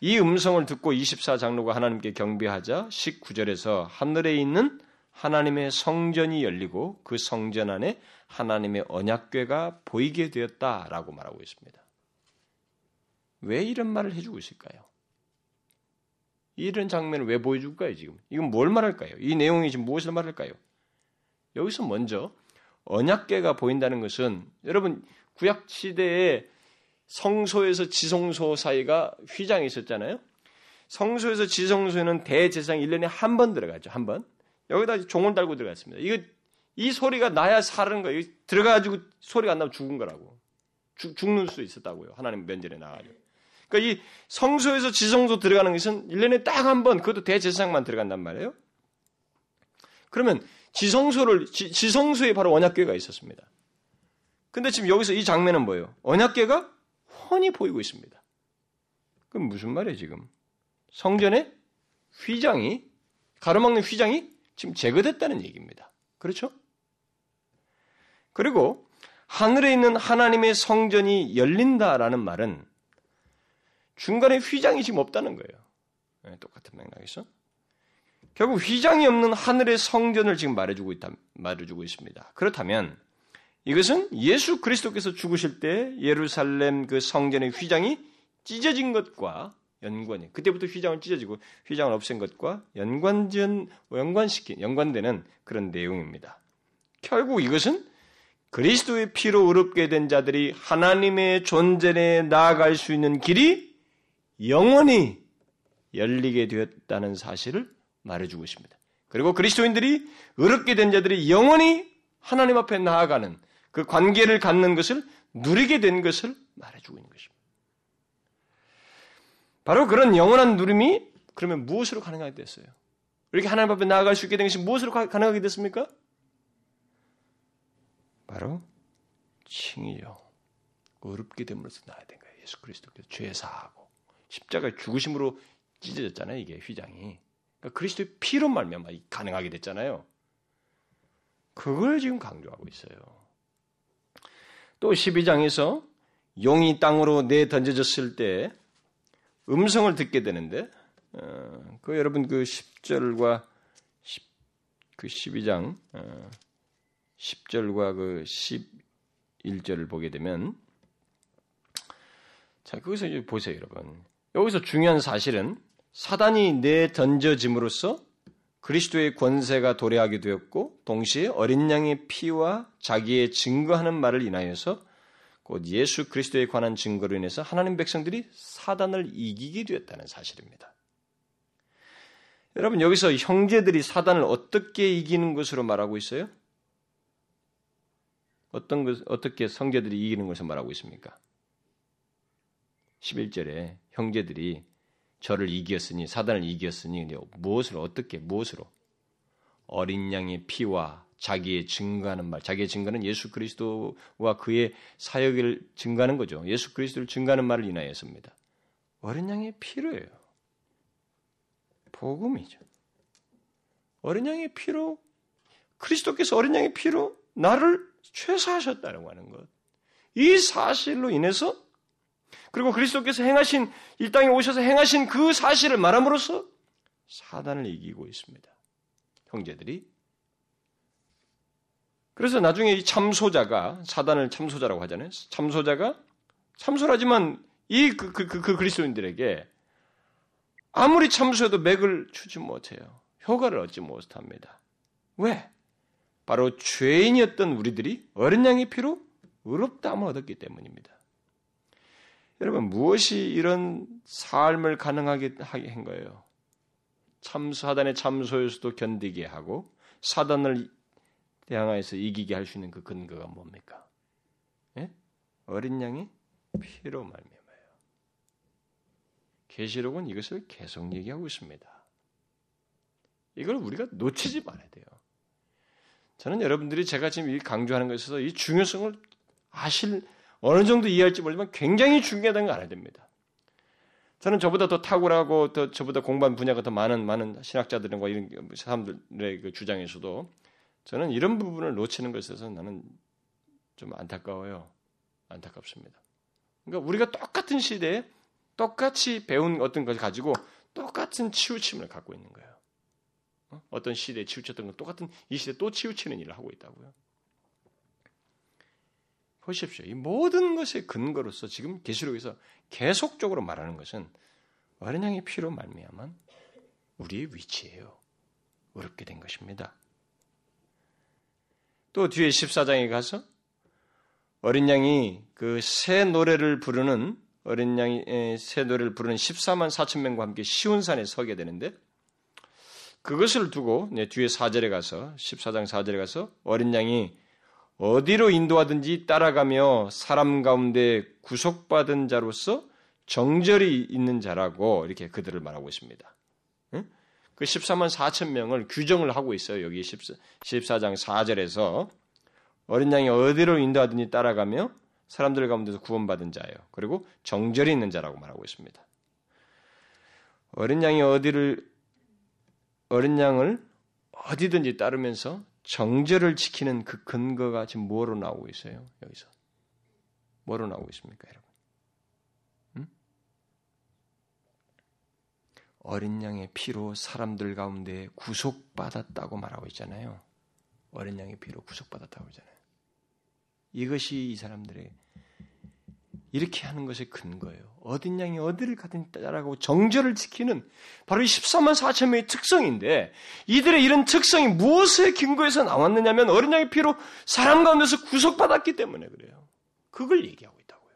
이 음성을 듣고 24장로가 하나님께 경배하자 19절에서 하늘에 있는 하나님의 성전이 열리고 그 성전 안에 하나님의 언약궤가 보이게 되었다라고 말하고 있습니다. 왜 이런 말을 해주고 있을까요? 이런 장면을 왜 보여줄까요, 지금? 이건 뭘 말할까요? 이 내용이 지금 무엇을 말할까요? 여기서 먼저 언약궤가 보인다는 것은 여러분 구약 시대에 성소에서 지성소 사이가 휘장이 있었잖아요. 성소에서 지성소에는 대제사장 1년에 한 번 들어가죠. 한 번. 여기다 종을 달고 들어갔습니다. 이거 이 소리가 나야 사는 거예요. 들어가가지고 소리가 안 나면 죽은 거라고. 죽, 죽는 수 있었다고요. 하나님 면전에 나가지고. 그러니까 이 성소에서 지성소 들어가는 것은 1년에 딱 한 번, 그것도 대제사장만 들어간단 말이에요. 그러면 지성소를, 지, 지성소에 바로 언약궤가 있었습니다. 근데 지금 여기서 이 장면은 뭐예요? 언약궤가 훤히 보이고 있습니다. 그럼 무슨 말이에요, 지금? 성전의 휘장이, 가로막는 휘장이 지금 제거됐다는 얘기입니다. 그렇죠? 그리고 하늘에 있는 하나님의 성전이 열린다라는 말은 중간에 휘장이 지금 없다는 거예요. 네, 똑같은 맥락에서. 결국 휘장이 없는 하늘의 성전을 지금 말해주고 있다, 말해주고 있습니다. 그렇다면 이것은 예수 그리스도께서 죽으실 때 예루살렘 그 성전의 휘장이 찢어진 것과 연관이 그때부터 휘장을 찢어지고 휘장을 없앤 것과 연관전 연관시킨 연관되는 그런 내용입니다. 결국 이것은 그리스도의 피로 의롭게 된 자들이 하나님의 존재에 나아갈 수 있는 길이 영원히 열리게 되었다는 사실을 말해주고 있습니다. 그리고 그리스도인들이 의롭게 된 자들이 영원히 하나님 앞에 나아가는 그 관계를 갖는 것을 누리게 된 것을 말해주고 있는 것입니다. 바로 그런 영원한 누림이 그러면 무엇으로 가능하게 됐어요? 이렇게 하나님 앞에 나아갈 수 있게 된 것이 무엇으로 가능하게 됐습니까? 바로 칭이요. 어렵게 됨으로써 나야 된 거예요. 예수 그리스도께서 죄 사하고 십자가 죽으심으로 찢어졌잖아요. 이게 휘장이. 그러니까 그리스도의 피로 말미암아 가능하게 됐잖아요. 그걸 지금 강조하고 있어요. 또 12장에서 용이 땅으로 내 던져졌을 때 음성을 듣게 되는데 어, 그 여러분 그 10절과 10, 그 12장 어, 10절과 그 11절을 보게 되면 자 거기서 이제 보세요 여러분. 여기서 중요한 사실은 사단이 내 던져짐으로써 그리스도의 권세가 도래하게 되었고 동시에 어린 양의 피와 자기의 증거하는 말을 인하여서 곧 예수 그리스도에 관한 증거로 인해서 하나님 백성들이 사단을 이기게 되었다는 사실입니다. 여러분 여기서 형제들이 사단을 어떻게 이기는 것으로 말하고 있어요? 어떤 것 어떻게 성제들이 이기는 것을 말하고 있습니까? 11절에 형제들이 저를 이겼으니 사단을 이겼으니 무엇으로 어떻게 무엇으로 어린 양의 피와 자기의 증거하는 말, 자기의 증거는 예수 그리스도와 그의 사역을 증거하는 거죠. 예수 그리스도를 증거하는 말을 인하여서입니다. 어린 양의 피로예요. 복음이죠. 어린 양의 피로 그리스도께서 어린 양의 피로 나를 최사하셨다고 하는 것. 이 사실로 인해서 그리고 그리스도께서 행하신 이 땅에 오셔서 행하신 그 사실을 말함으로써 사단을 이기고 있습니다. 형제들이 그래서 나중에 이 참소자가 사단을 참소자라고 하잖아요. 참소자가 참소하지만 이 그 그, 그, 그 그리스도인들에게 아무리 참소해도 맥을 추지 못해요. 효과를 얻지 못합니다. 왜? 바로 죄인이었던 우리들이 어린 양의 피로 의롭다함을 얻었기 때문입니다. 여러분 무엇이 이런 삶을 가능하게 하게 한 거예요? 참사단의 참소에서도 견디게 하고 사단을 대항하여서 이기게 할 수 있는 그 근거가 뭡니까? 예? 어린 양이 피로 말미암아요. 계시록은 이것을 계속 얘기하고 있습니다. 이걸 우리가 놓치지 말아야 돼요. 저는 여러분들이 제가 지금 강조하는 것에서 이 중요성을 아실 어느 정도 이해할지 모르지만 굉장히 중요하다는 걸 알아야 됩니다. 저는 저보다 더 탁월하고 더 저보다 공부한 분야가 더 많은 많은 신학자들과 이런 사람들의 그 주장에서도 저는 이런 부분을 놓치는 것에서 나는 좀 안타까워요. 안타깝습니다. 그러니까 우리가 똑같은 시대에 똑같이 배운 어떤 것을 가지고 똑같은 치우침을 갖고 있는 거예요. 어? 어떤 시대에 치우쳤던 건 똑같은 이 시대에 또 치우치는 일을 하고 있다고요. 보십시오. 이 모든 것의 근거로서 지금 계시록에서 계속적으로 말하는 것은 어린 양의 피로 말미암은 우리의 위치예요. 어렵게 된 것입니다. 또 뒤에 14장에 가서 어린 양이 그 새 노래를 부르는 어린 양이 새 노래를 부르는 14만 4천 명과 함께 시온산에 서게 되는데 그것을 두고 뒤에 4절에 가서 14장 4절에 가서 어린 양이 어디로 인도하든지 따라가며 사람 가운데 구속받은 자로서 정절이 있는 자라고 이렇게 그들을 말하고 있습니다. 그 14만 4천 명을 규정을 하고 있어요. 여기 14장 4절에서 어린 양이 어디로 인도하든지 따라가며 사람들 가운데서 구원받은 자예요. 그리고 정절이 있는 자라고 말하고 있습니다. 어린 양이 어디를 어린 양을 어디든지 따르면서 정절을 지키는 그 근거가 지금 뭐로 나오고 있어요? 여기서 뭐로 나오고 있습니까, 여러분? 어린 양의 피로 사람들 가운데 구속받았다고 말하고 있잖아요. 어린 양의 피로 구속받았다고 하잖아요. 이것이 이 사람들의 이렇게 하는 것의 근거예요. 어딘 양이 어디를 가든 따라가고 정절을 지키는 바로 이 14만 4천 명의 특성인데 이들의 이런 특성이 무엇의 근거에서 나왔느냐면 어린 양의 피로 사람 가운데서 구속받았기 때문에 그래요. 그걸 얘기하고 있다고요.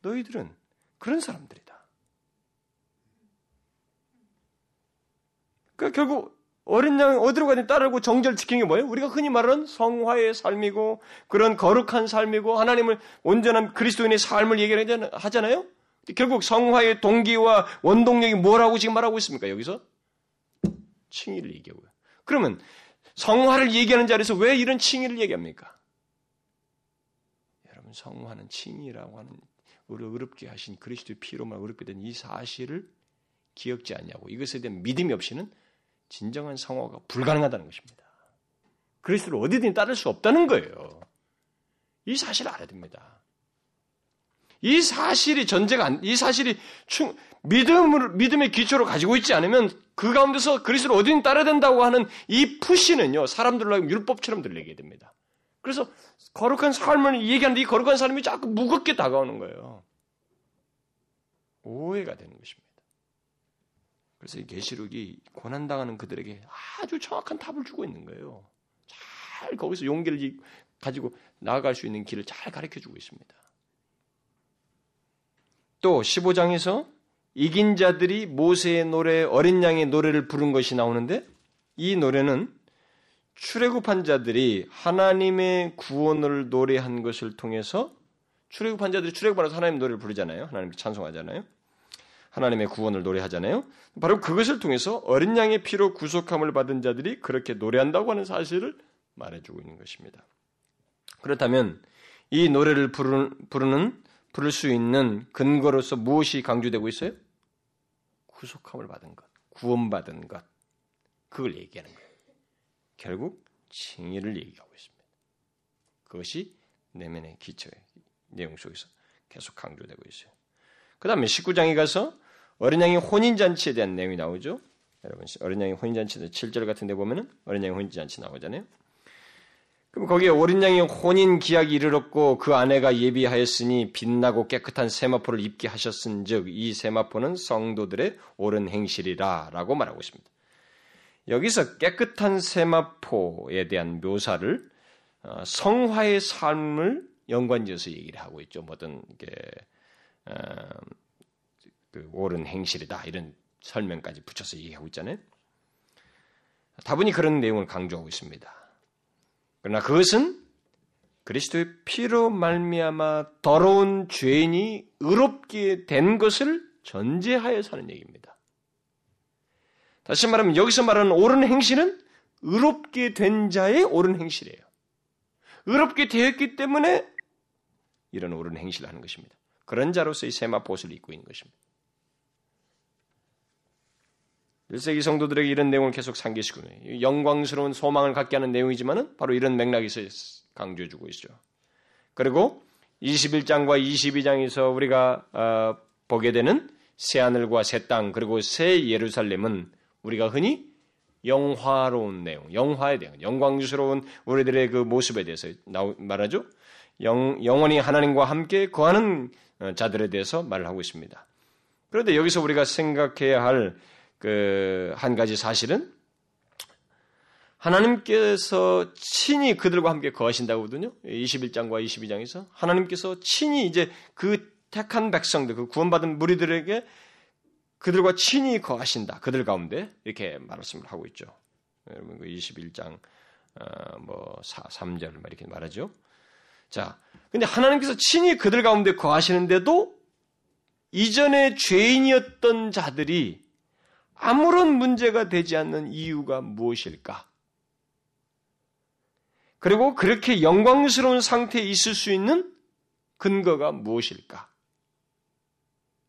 너희들은 그런 사람들이다. 그러니까 결국 어린 양 어디로 가든 따르고 정절 지키는 게 뭐예요? 우리가 흔히 말하는 성화의 삶이고 그런 거룩한 삶이고 하나님을 온전한 그리스도인의 삶을 얘기하잖아요. 결국 성화의 동기와 원동력이 뭐라고 지금 말하고 있습니까? 여기서 칭의를 얘기하고요. 그러면 성화를 얘기하는 자리에서 왜 이런 칭의를 얘기합니까? 여러분 성화는 칭의라고 하는 우리 어렵게 하신 그리스도의 피로만 어렵게 된 이 사실을 기억지 않냐고 이것에 대한 믿음이 없이는 진정한 성화가 불가능하다는 것입니다. 그리스도를 어디든지 따를 수 없다는 거예요. 이 사실을 알아야 됩니다. 이 사실이 전제가 안, 이 사실이 충, 믿음을, 믿음의 기초로 가지고 있지 않으면 그 가운데서 그리스도를 어디든 따라야 된다고 하는 이 푸시는요, 사람들로 하여금 율법처럼 들리게 됩니다. 그래서 거룩한 삶을 얘기하는데 이 거룩한 삶이 자꾸 무겁게 다가오는 거예요. 오해가 되는 것입니다. 그래서 이 계시록이 고난 당하는 그들에게 아주 정확한 답을 주고 있는 거예요. 잘 거기서 용기를 가지고 나아갈 수 있는 길을 잘 가르쳐 주고 있습니다. 또 15장에서 이긴 자들이 모세의 노래, 어린 양의 노래를 부른 것이 나오는데 이 노래는 출애굽한 자들이 하나님의 구원을 노래한 것을 통해서 출애굽한 자들이 출애굽하면서 하나님 노래를 부르잖아요. 하나님 찬송하잖아요. 하나님의 구원을 노래하잖아요. 바로 그것을 통해서 어린 양의 피로 구속함을 받은 자들이 그렇게 노래한다고 하는 사실을 말해주고 있는 것입니다. 그렇다면 이 노래를 부르는, 부르는 부를 수 있는 근거로서 무엇이 강조되고 있어요? 구속함을 받은 것, 구원받은 것, 그걸 얘기하는 거예요. 결국 칭의를 얘기하고 있습니다. 그것이 내면의 기초의 내용 속에서 계속 강조되고 있어요. 그 다음에 19장에 가서 어린 양의 혼인잔치에 대한 내용이 나오죠. 여러분, 어린 양의 혼인잔치도 7절 같은 데 보면은 어린 양의 혼인잔치 나오잖아요. 그럼 거기에 어린 양의 혼인 기약이 이르렀고 그 아내가 예비하였으니 빛나고 깨끗한 세마포를 입게 하셨은 즉 이 세마포는 성도들의 옳은 행실이라 라고 말하고 있습니다. 여기서 깨끗한 세마포에 대한 묘사를 어, 성화의 삶을 연관지어서 얘기를 하고 있죠. 뭐든 이게 어, 그 옳은 행실이다 이런 설명까지 붙여서 얘기하고 있잖아요. 다분히 그런 내용을 강조하고 있습니다. 그러나 그것은 그리스도의 피로 말미암아 더러운 죄인이 의롭게 된 것을 전제하여 사는 얘기입니다. 다시 말하면 여기서 말하는 옳은 행실은 의롭게 된 자의 옳은 행실이에요. 의롭게 되었기 때문에 이런 옳은 행실을 하는 것입니다. 그런 자로서의 세마포옷을 입고 있는 것입니다. 1세기 성도들에게 이런 내용을 계속 상기시키고 영광스러운 소망을 갖게 하는 내용이지만은 바로 이런 맥락에서 강조해 주고 있죠. 그리고 21장과 22장에서 우리가 어, 보게 되는 새 하늘과 새 땅 그리고 새 예루살렘은 우리가 흔히 영화로운 내용, 영화에 대한 영광스러운 우리들의 그 모습에 대해서 말하죠. 영, 영원히 하나님과 함께 거하는 어, 자들에 대해서 말을 하고 있습니다. 그런데 여기서 우리가 생각해야 할 그 한 가지 사실은 하나님께서 친히 그들과 함께 거하신다거든요. 21장과 22장에서 하나님께서 친히 이제 그 택한 백성들, 그 구원받은 무리들에게 그들과 친히 거하신다. 그들 가운데 이렇게 말씀을 하고 있죠. 여러분 그 21장 어, 뭐 4, 3절 이렇게 말하죠. 자, 근데 하나님께서 친히 그들 가운데 거하시는데도 이전에 죄인이었던 자들이 아무런 문제가 되지 않는 이유가 무엇일까? 그리고 그렇게 영광스러운 상태에 있을 수 있는 근거가 무엇일까?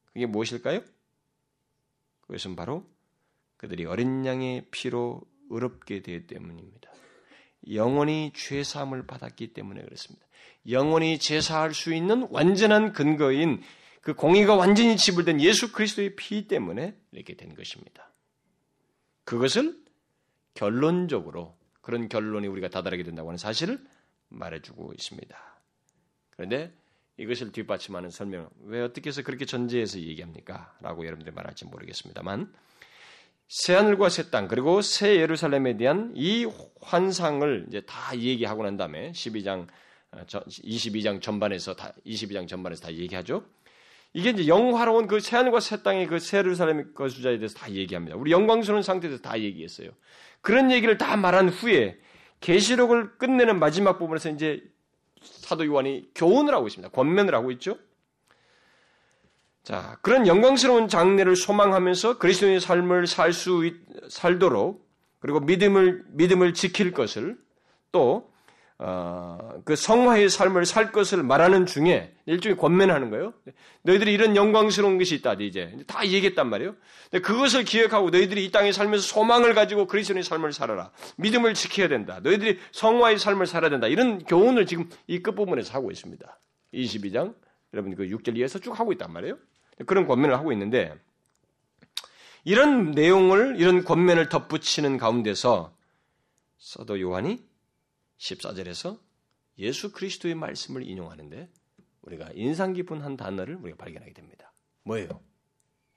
그게 무엇일까요? 그것은 바로 그들이 어린 양의 피로 의롭게 되기 때문입니다. 영원히 죄사함을 받았기 때문에 그렇습니다. 영원히 제사할 수 있는 완전한 근거인 그 공의가 완전히 지불된 예수 그리스도의 피 때문에 이렇게 된 것입니다. 그것을 결론적으로 그런 결론이 우리가 다다르게 된다고 하는 사실을 말해주고 있습니다. 그런데 이것을 뒷받침하는 설명, 왜 어떻게 해서 그렇게 전제해서 얘기합니까? 라고 여러분들이 말할지 모르겠습니다만, 새하늘과 새 땅, 그리고 새 예루살렘에 대한 이 환상을 이제 다 얘기하고 난 다음에 12장, 22장 어, 전반에서 다, 22장 전반에서 다 얘기하죠. 이게 이제 영화로운 그 새하늘과 새 땅의 그새 예루살렘 거주자에 대해서 다 얘기합니다. 우리 영광스러운 상태에서 다 얘기했어요. 그런 얘기를 다 말한 후에 계시록을 끝내는 마지막 부분에서 이제 사도 요한이 교훈을 하고 있습니다. 권면을 하고 있죠. 자, 그런 영광스러운 장래를 소망하면서 그리스도의 삶을 살 수 살도록 그리고 믿음을 믿음을 지킬 것을 또 어, 그 성화의 삶을 살 것을 말하는 중에 일종의 권면하는 거예요. 너희들이 이런 영광스러운 것이 있다, 이제 다 얘기했단 말이에요. 그것을 기억하고 너희들이 이 땅에 살면서 소망을 가지고 그리스도의 삶을 살아라. 믿음을 지켜야 된다. 너희들이 성화의 삶을 살아야 된다. 이런 교훈을 지금 이 끝부분에서 하고 있습니다. 22장 여러분 그 6절 이하에서 쭉 하고 있단 말이에요. 그런 권면을 하고 있는데 이런 내용을 이런 권면을 덧붙이는 가운데서 사도 요한이 14절에서 예수 그리스도의 말씀을 인용하는데 우리가 인상 깊은 한 단어를 우리가 발견하게 됩니다. 뭐예요?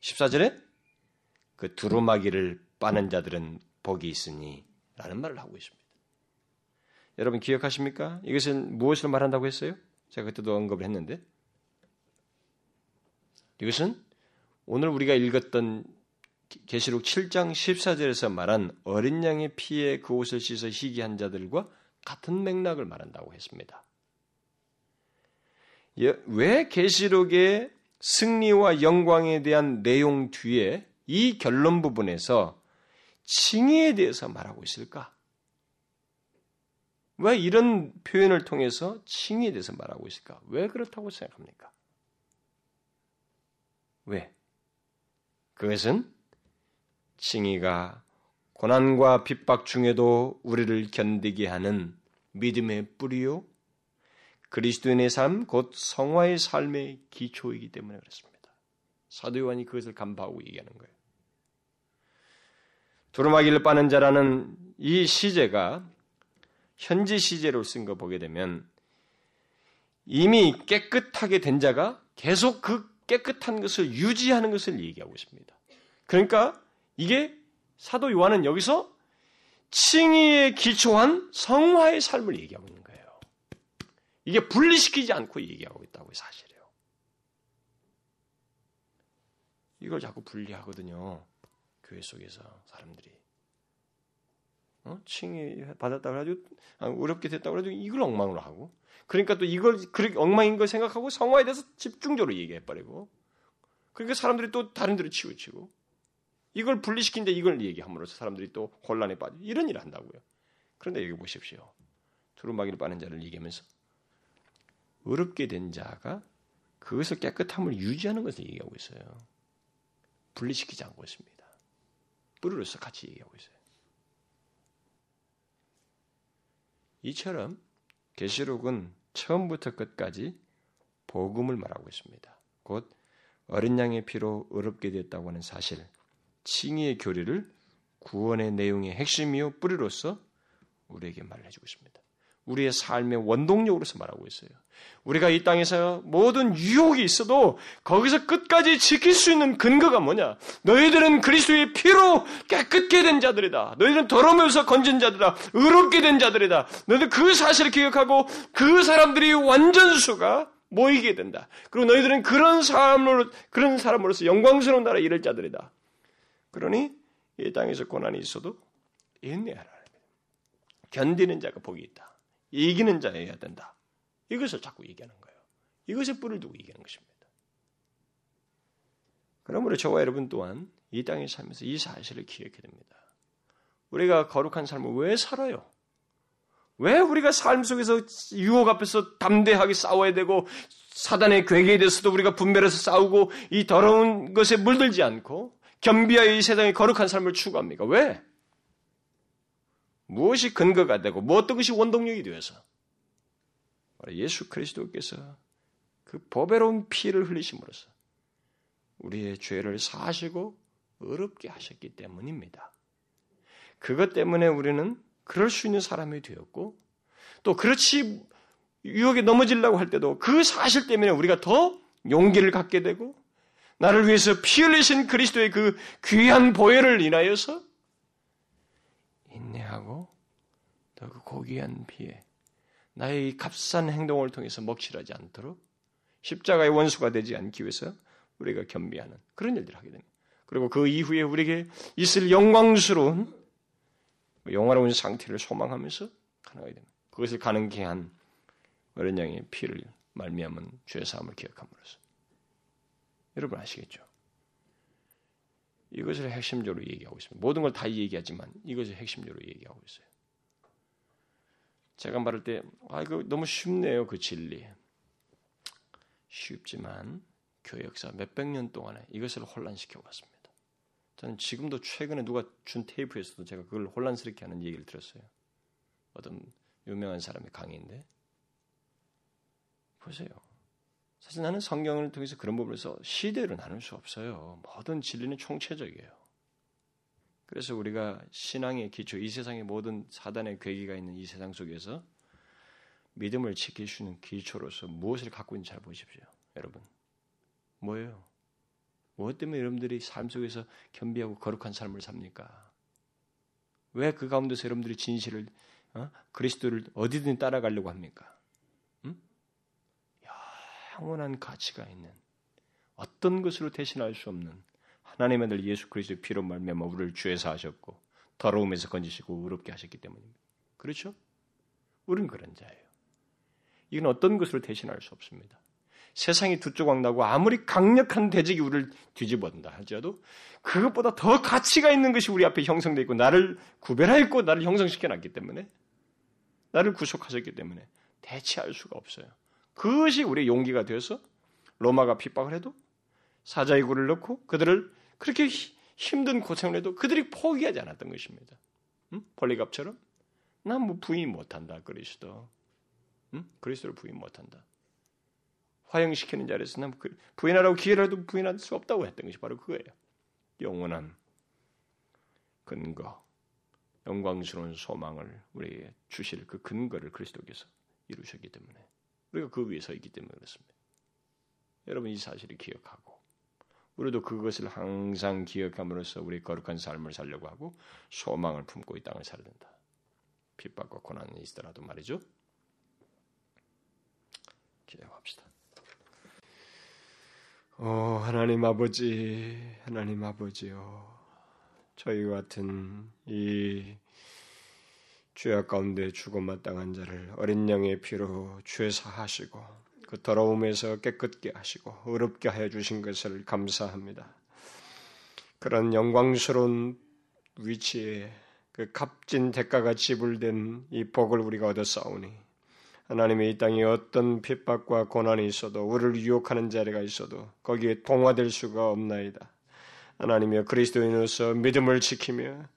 14절에 그 두루마기를 빠는 자들은 복이 있으니 라는 말을 하고 있습니다. 여러분 기억하십니까? 이것은 무엇을 말한다고 했어요? 제가 그때도 언급을 했는데 이것은 오늘 우리가 읽었던 계시록 7장 14절에서 말한 어린 양의 피에 그 옷을 씻어 희귀한 자들과 같은 맥락을 말한다고 했습니다. 예, 왜 계시록의 승리와 영광에 대한 내용 뒤에 이 결론 부분에서 칭의에 대해서 말하고 있을까? 왜 이런 표현을 통해서 칭의에 대해서 말하고 있을까? 왜 그렇다고 생각합니까? 왜? 그것은 칭의가 고난과 핍박 중에도 우리를 견디게 하는 믿음의 뿌리요 그리스도인의 삶, 곧 성화의 삶의 기초이기 때문에 그렇습니다. 사도 요한이 그것을 간파하고 얘기하는 거예요. 두루마기를 빠는 자라는 이 시제가 현지 시제로 쓴 거 보게 되면 이미 깨끗하게 된 자가 계속 그 깨끗한 것을 유지하는 것을 얘기하고 있습니다. 그러니까 이게 사도 요한은 여기서 칭의에 기초한 성화의 삶을 얘기하고 있는 거예요. 이게 분리시키지 않고 얘기하고 있다고 사실이에요. 이걸 자꾸 분리하거든요. 교회 속에서 사람들이. 어? 칭의 받았다고 해가지고, 아, 어렵게 됐다고 해가지고 이걸 엉망으로 하고, 그러니까 또 이걸 그렇게 엉망인 걸 생각하고 성화에 대해서 집중적으로 얘기해버리고, 그러니까 사람들이 또 다른 데로 치우치고, 이걸 분리시킨데 이걸 얘기함으로써 사람들이 또 혼란에 빠져 이런 일을 한다고요. 그런데 여기 보십시오. 두루마기를 빠는 자를 얘기하면서 어렵게 된 자가 그것을 깨끗함을 유지하는 것을 얘기하고 있어요. 분리시키지 않고 있습니다. 뿌리로서 같이 얘기하고 있어요. 이처럼 계시록은 처음부터 끝까지 복음을 말하고 있습니다. 곧 어린 양의 피로 의롭게 됐다고 하는 사실, 칭의의 교리를 구원의 내용의 핵심이요 뿌리로서 우리에게 말해주고 있습니다. 우리의 삶의 원동력으로서 말하고 있어요. 우리가 이 땅에서 모든 유혹이 있어도 거기서 끝까지 지킬 수 있는 근거가 뭐냐? 너희들은 그리스도의 피로 깨끗게 된 자들이다. 너희들은 더러면서 건진 자들이다. 의롭게 된 자들이다. 너희들 그 사실을 기억하고 그 사람들이 완전수가 모이게 된다. 그리고 너희들은 그런 사람으로 그런 사람으로서 영광스러운 나라에 이를 자들이다. 그러니 이 땅에서 고난이 있어도 인내하라. 견디는 자가 복이 있다. 이기는 자여야 된다. 이것을 자꾸 얘기하는 거예요. 이것에 뿔을 두고 얘기하는 것입니다. 그러므로 저와 여러분 또한 이 땅에 살면서 이 사실을 기억해야 됩니다. 우리가 거룩한 삶을 왜 살아요? 왜 우리가 삶 속에서 유혹 앞에서 담대하게 싸워야 되고 사단의 괴계에 대해서도 우리가 분별해서 싸우고 이 더러운 것에 물들지 않고 겸비하여 이 세상의 거룩한 삶을 추구합니까? 왜? 무엇이 근거가 되고 뭐 어떤 것이 원동력이 되어서 예수 그리스도께서 그 보배로운 피를 흘리심으로써 우리의 죄를 사하시고 어렵게 하셨기 때문입니다. 그것 때문에 우리는 그럴 수 있는 사람이 되었고 또 그렇지 유혹에 넘어지려고 할 때도 그 사실 때문에 우리가 더 용기를 갖게 되고 나를 위해서 피 흘리신 그리스도의 그 귀한 보혈을 인하여서 인내하고 더그 고귀한 피에 나의 값싼 행동을 통해서 먹칠하지 않도록 십자가의 원수가 되지 않기 위해서 우리가 겸비하는 그런 일들을 하게 됩니다. 그리고 그 이후에 우리에게 있을 영광스러운 영화로운 상태를 소망하면서 가능하게 됩니다. 그것을 가능케 한 어린 양의 피를 말미암은 죄 사함을 기억함으로써 여러분 아시겠죠? 이것을 핵심적으로 얘기하고 있습니다. 모든 걸 다 얘기하지만 이것을 핵심적으로 얘기하고 있어요. 제가 말할 때, 아, 이거 너무 쉽네요, 그 진리. 쉽지만, 교회 역사 몇백 년 동안에 이것을 혼란시켜 왔습니다. 저는 지금도 최근에 누가 준 테이프에서도 제가 그걸 혼란스럽게 하는 얘기를 들었어요. 어떤 유명한 사람의 강의인데. 보세요. 사실 나는 성경을 통해서 그런 부분에서 시대로 나눌 수 없어요. 모든 진리는 총체적이에요. 그래서 우리가 신앙의 기초, 이 세상의 모든 사단의 괴기가 있는 이 세상 속에서 믿음을 지킬 수 있는 기초로서 무엇을 갖고 있는지 잘 보십시오. 여러분. 뭐예요? 무엇 때문에 여러분들이 삶 속에서 겸비하고 거룩한 삶을 삽니까? 왜 그 가운데서 여러분들이 진실을, 어? 그리스도를 어디든 따라가려고 합니까? 음? 영원한 가치가 있는 어떤 것으로 대신할 수 없는 하나님의 아들 예수 그리스도의 피로 말미암아 우리를 죄사 하셨고 더러움에서 건지시고 의롭게 하셨기 때문입니다. 그렇죠? 우리는 그런 자예요. 이건 어떤 것으로 대신할 수 없습니다. 세상이 두 조각 나고 아무리 강력한 대적이 우리를 뒤집어든다 할지라도 그것보다 더 가치가 있는 것이 우리 앞에 형성되어 있고 나를 구별하였고 나를 형성시켜 놨기 때문에 나를 구속하셨기 때문에 대체할 수가 없어요. 그것이 우리의 용기가 되어서 로마가 핍박을 해도 사자의 굴을 넣고 그들을 그렇게 힘든 고생을 해도 그들이 포기하지 않았던 것입니다. 응? 벌리갑처럼 난 뭐 부인 못한다 그리스도. 응? 그리스도를 부인 못한다. 화형시키는 자리에서 난그 부인하라고 기회라도 부인할 수 없다고 했던 것이 바로 그거예요. 영원한 근거, 영광스러운 소망을 우리에게 주실 그 근거를 그리스도께서 이루셨기 때문에 우리가 그 위에 서 있기 때문에 그렇습니다. 여러분 이 사실을 기억하고 우리도 그것을 항상 기억함으로써 우리 거룩한 삶을 살려고 하고 소망을 품고 이 땅을 살아야 된다. 핍박과 고난이 있더라도 말이죠. 기도합시다. 오 하나님 아버지, 하나님 아버지요. 저희 같은 이 죄악 가운데 죽어 마땅한 자를 어린 양의 피로 죄사하시고 그 더러움에서 깨끗게 하시고 어렵게 하여 주신 것을 감사합니다. 그런 영광스러운 위치에 그 값진 대가가 지불된 이 복을 우리가 얻었사오니 하나님의 이 땅에 어떤 핍박과 고난이 있어도 우리를 유혹하는 자리가 있어도 거기에 동화될 수가 없나이다. 하나님이여 그리스도인으로서 믿음을 지키며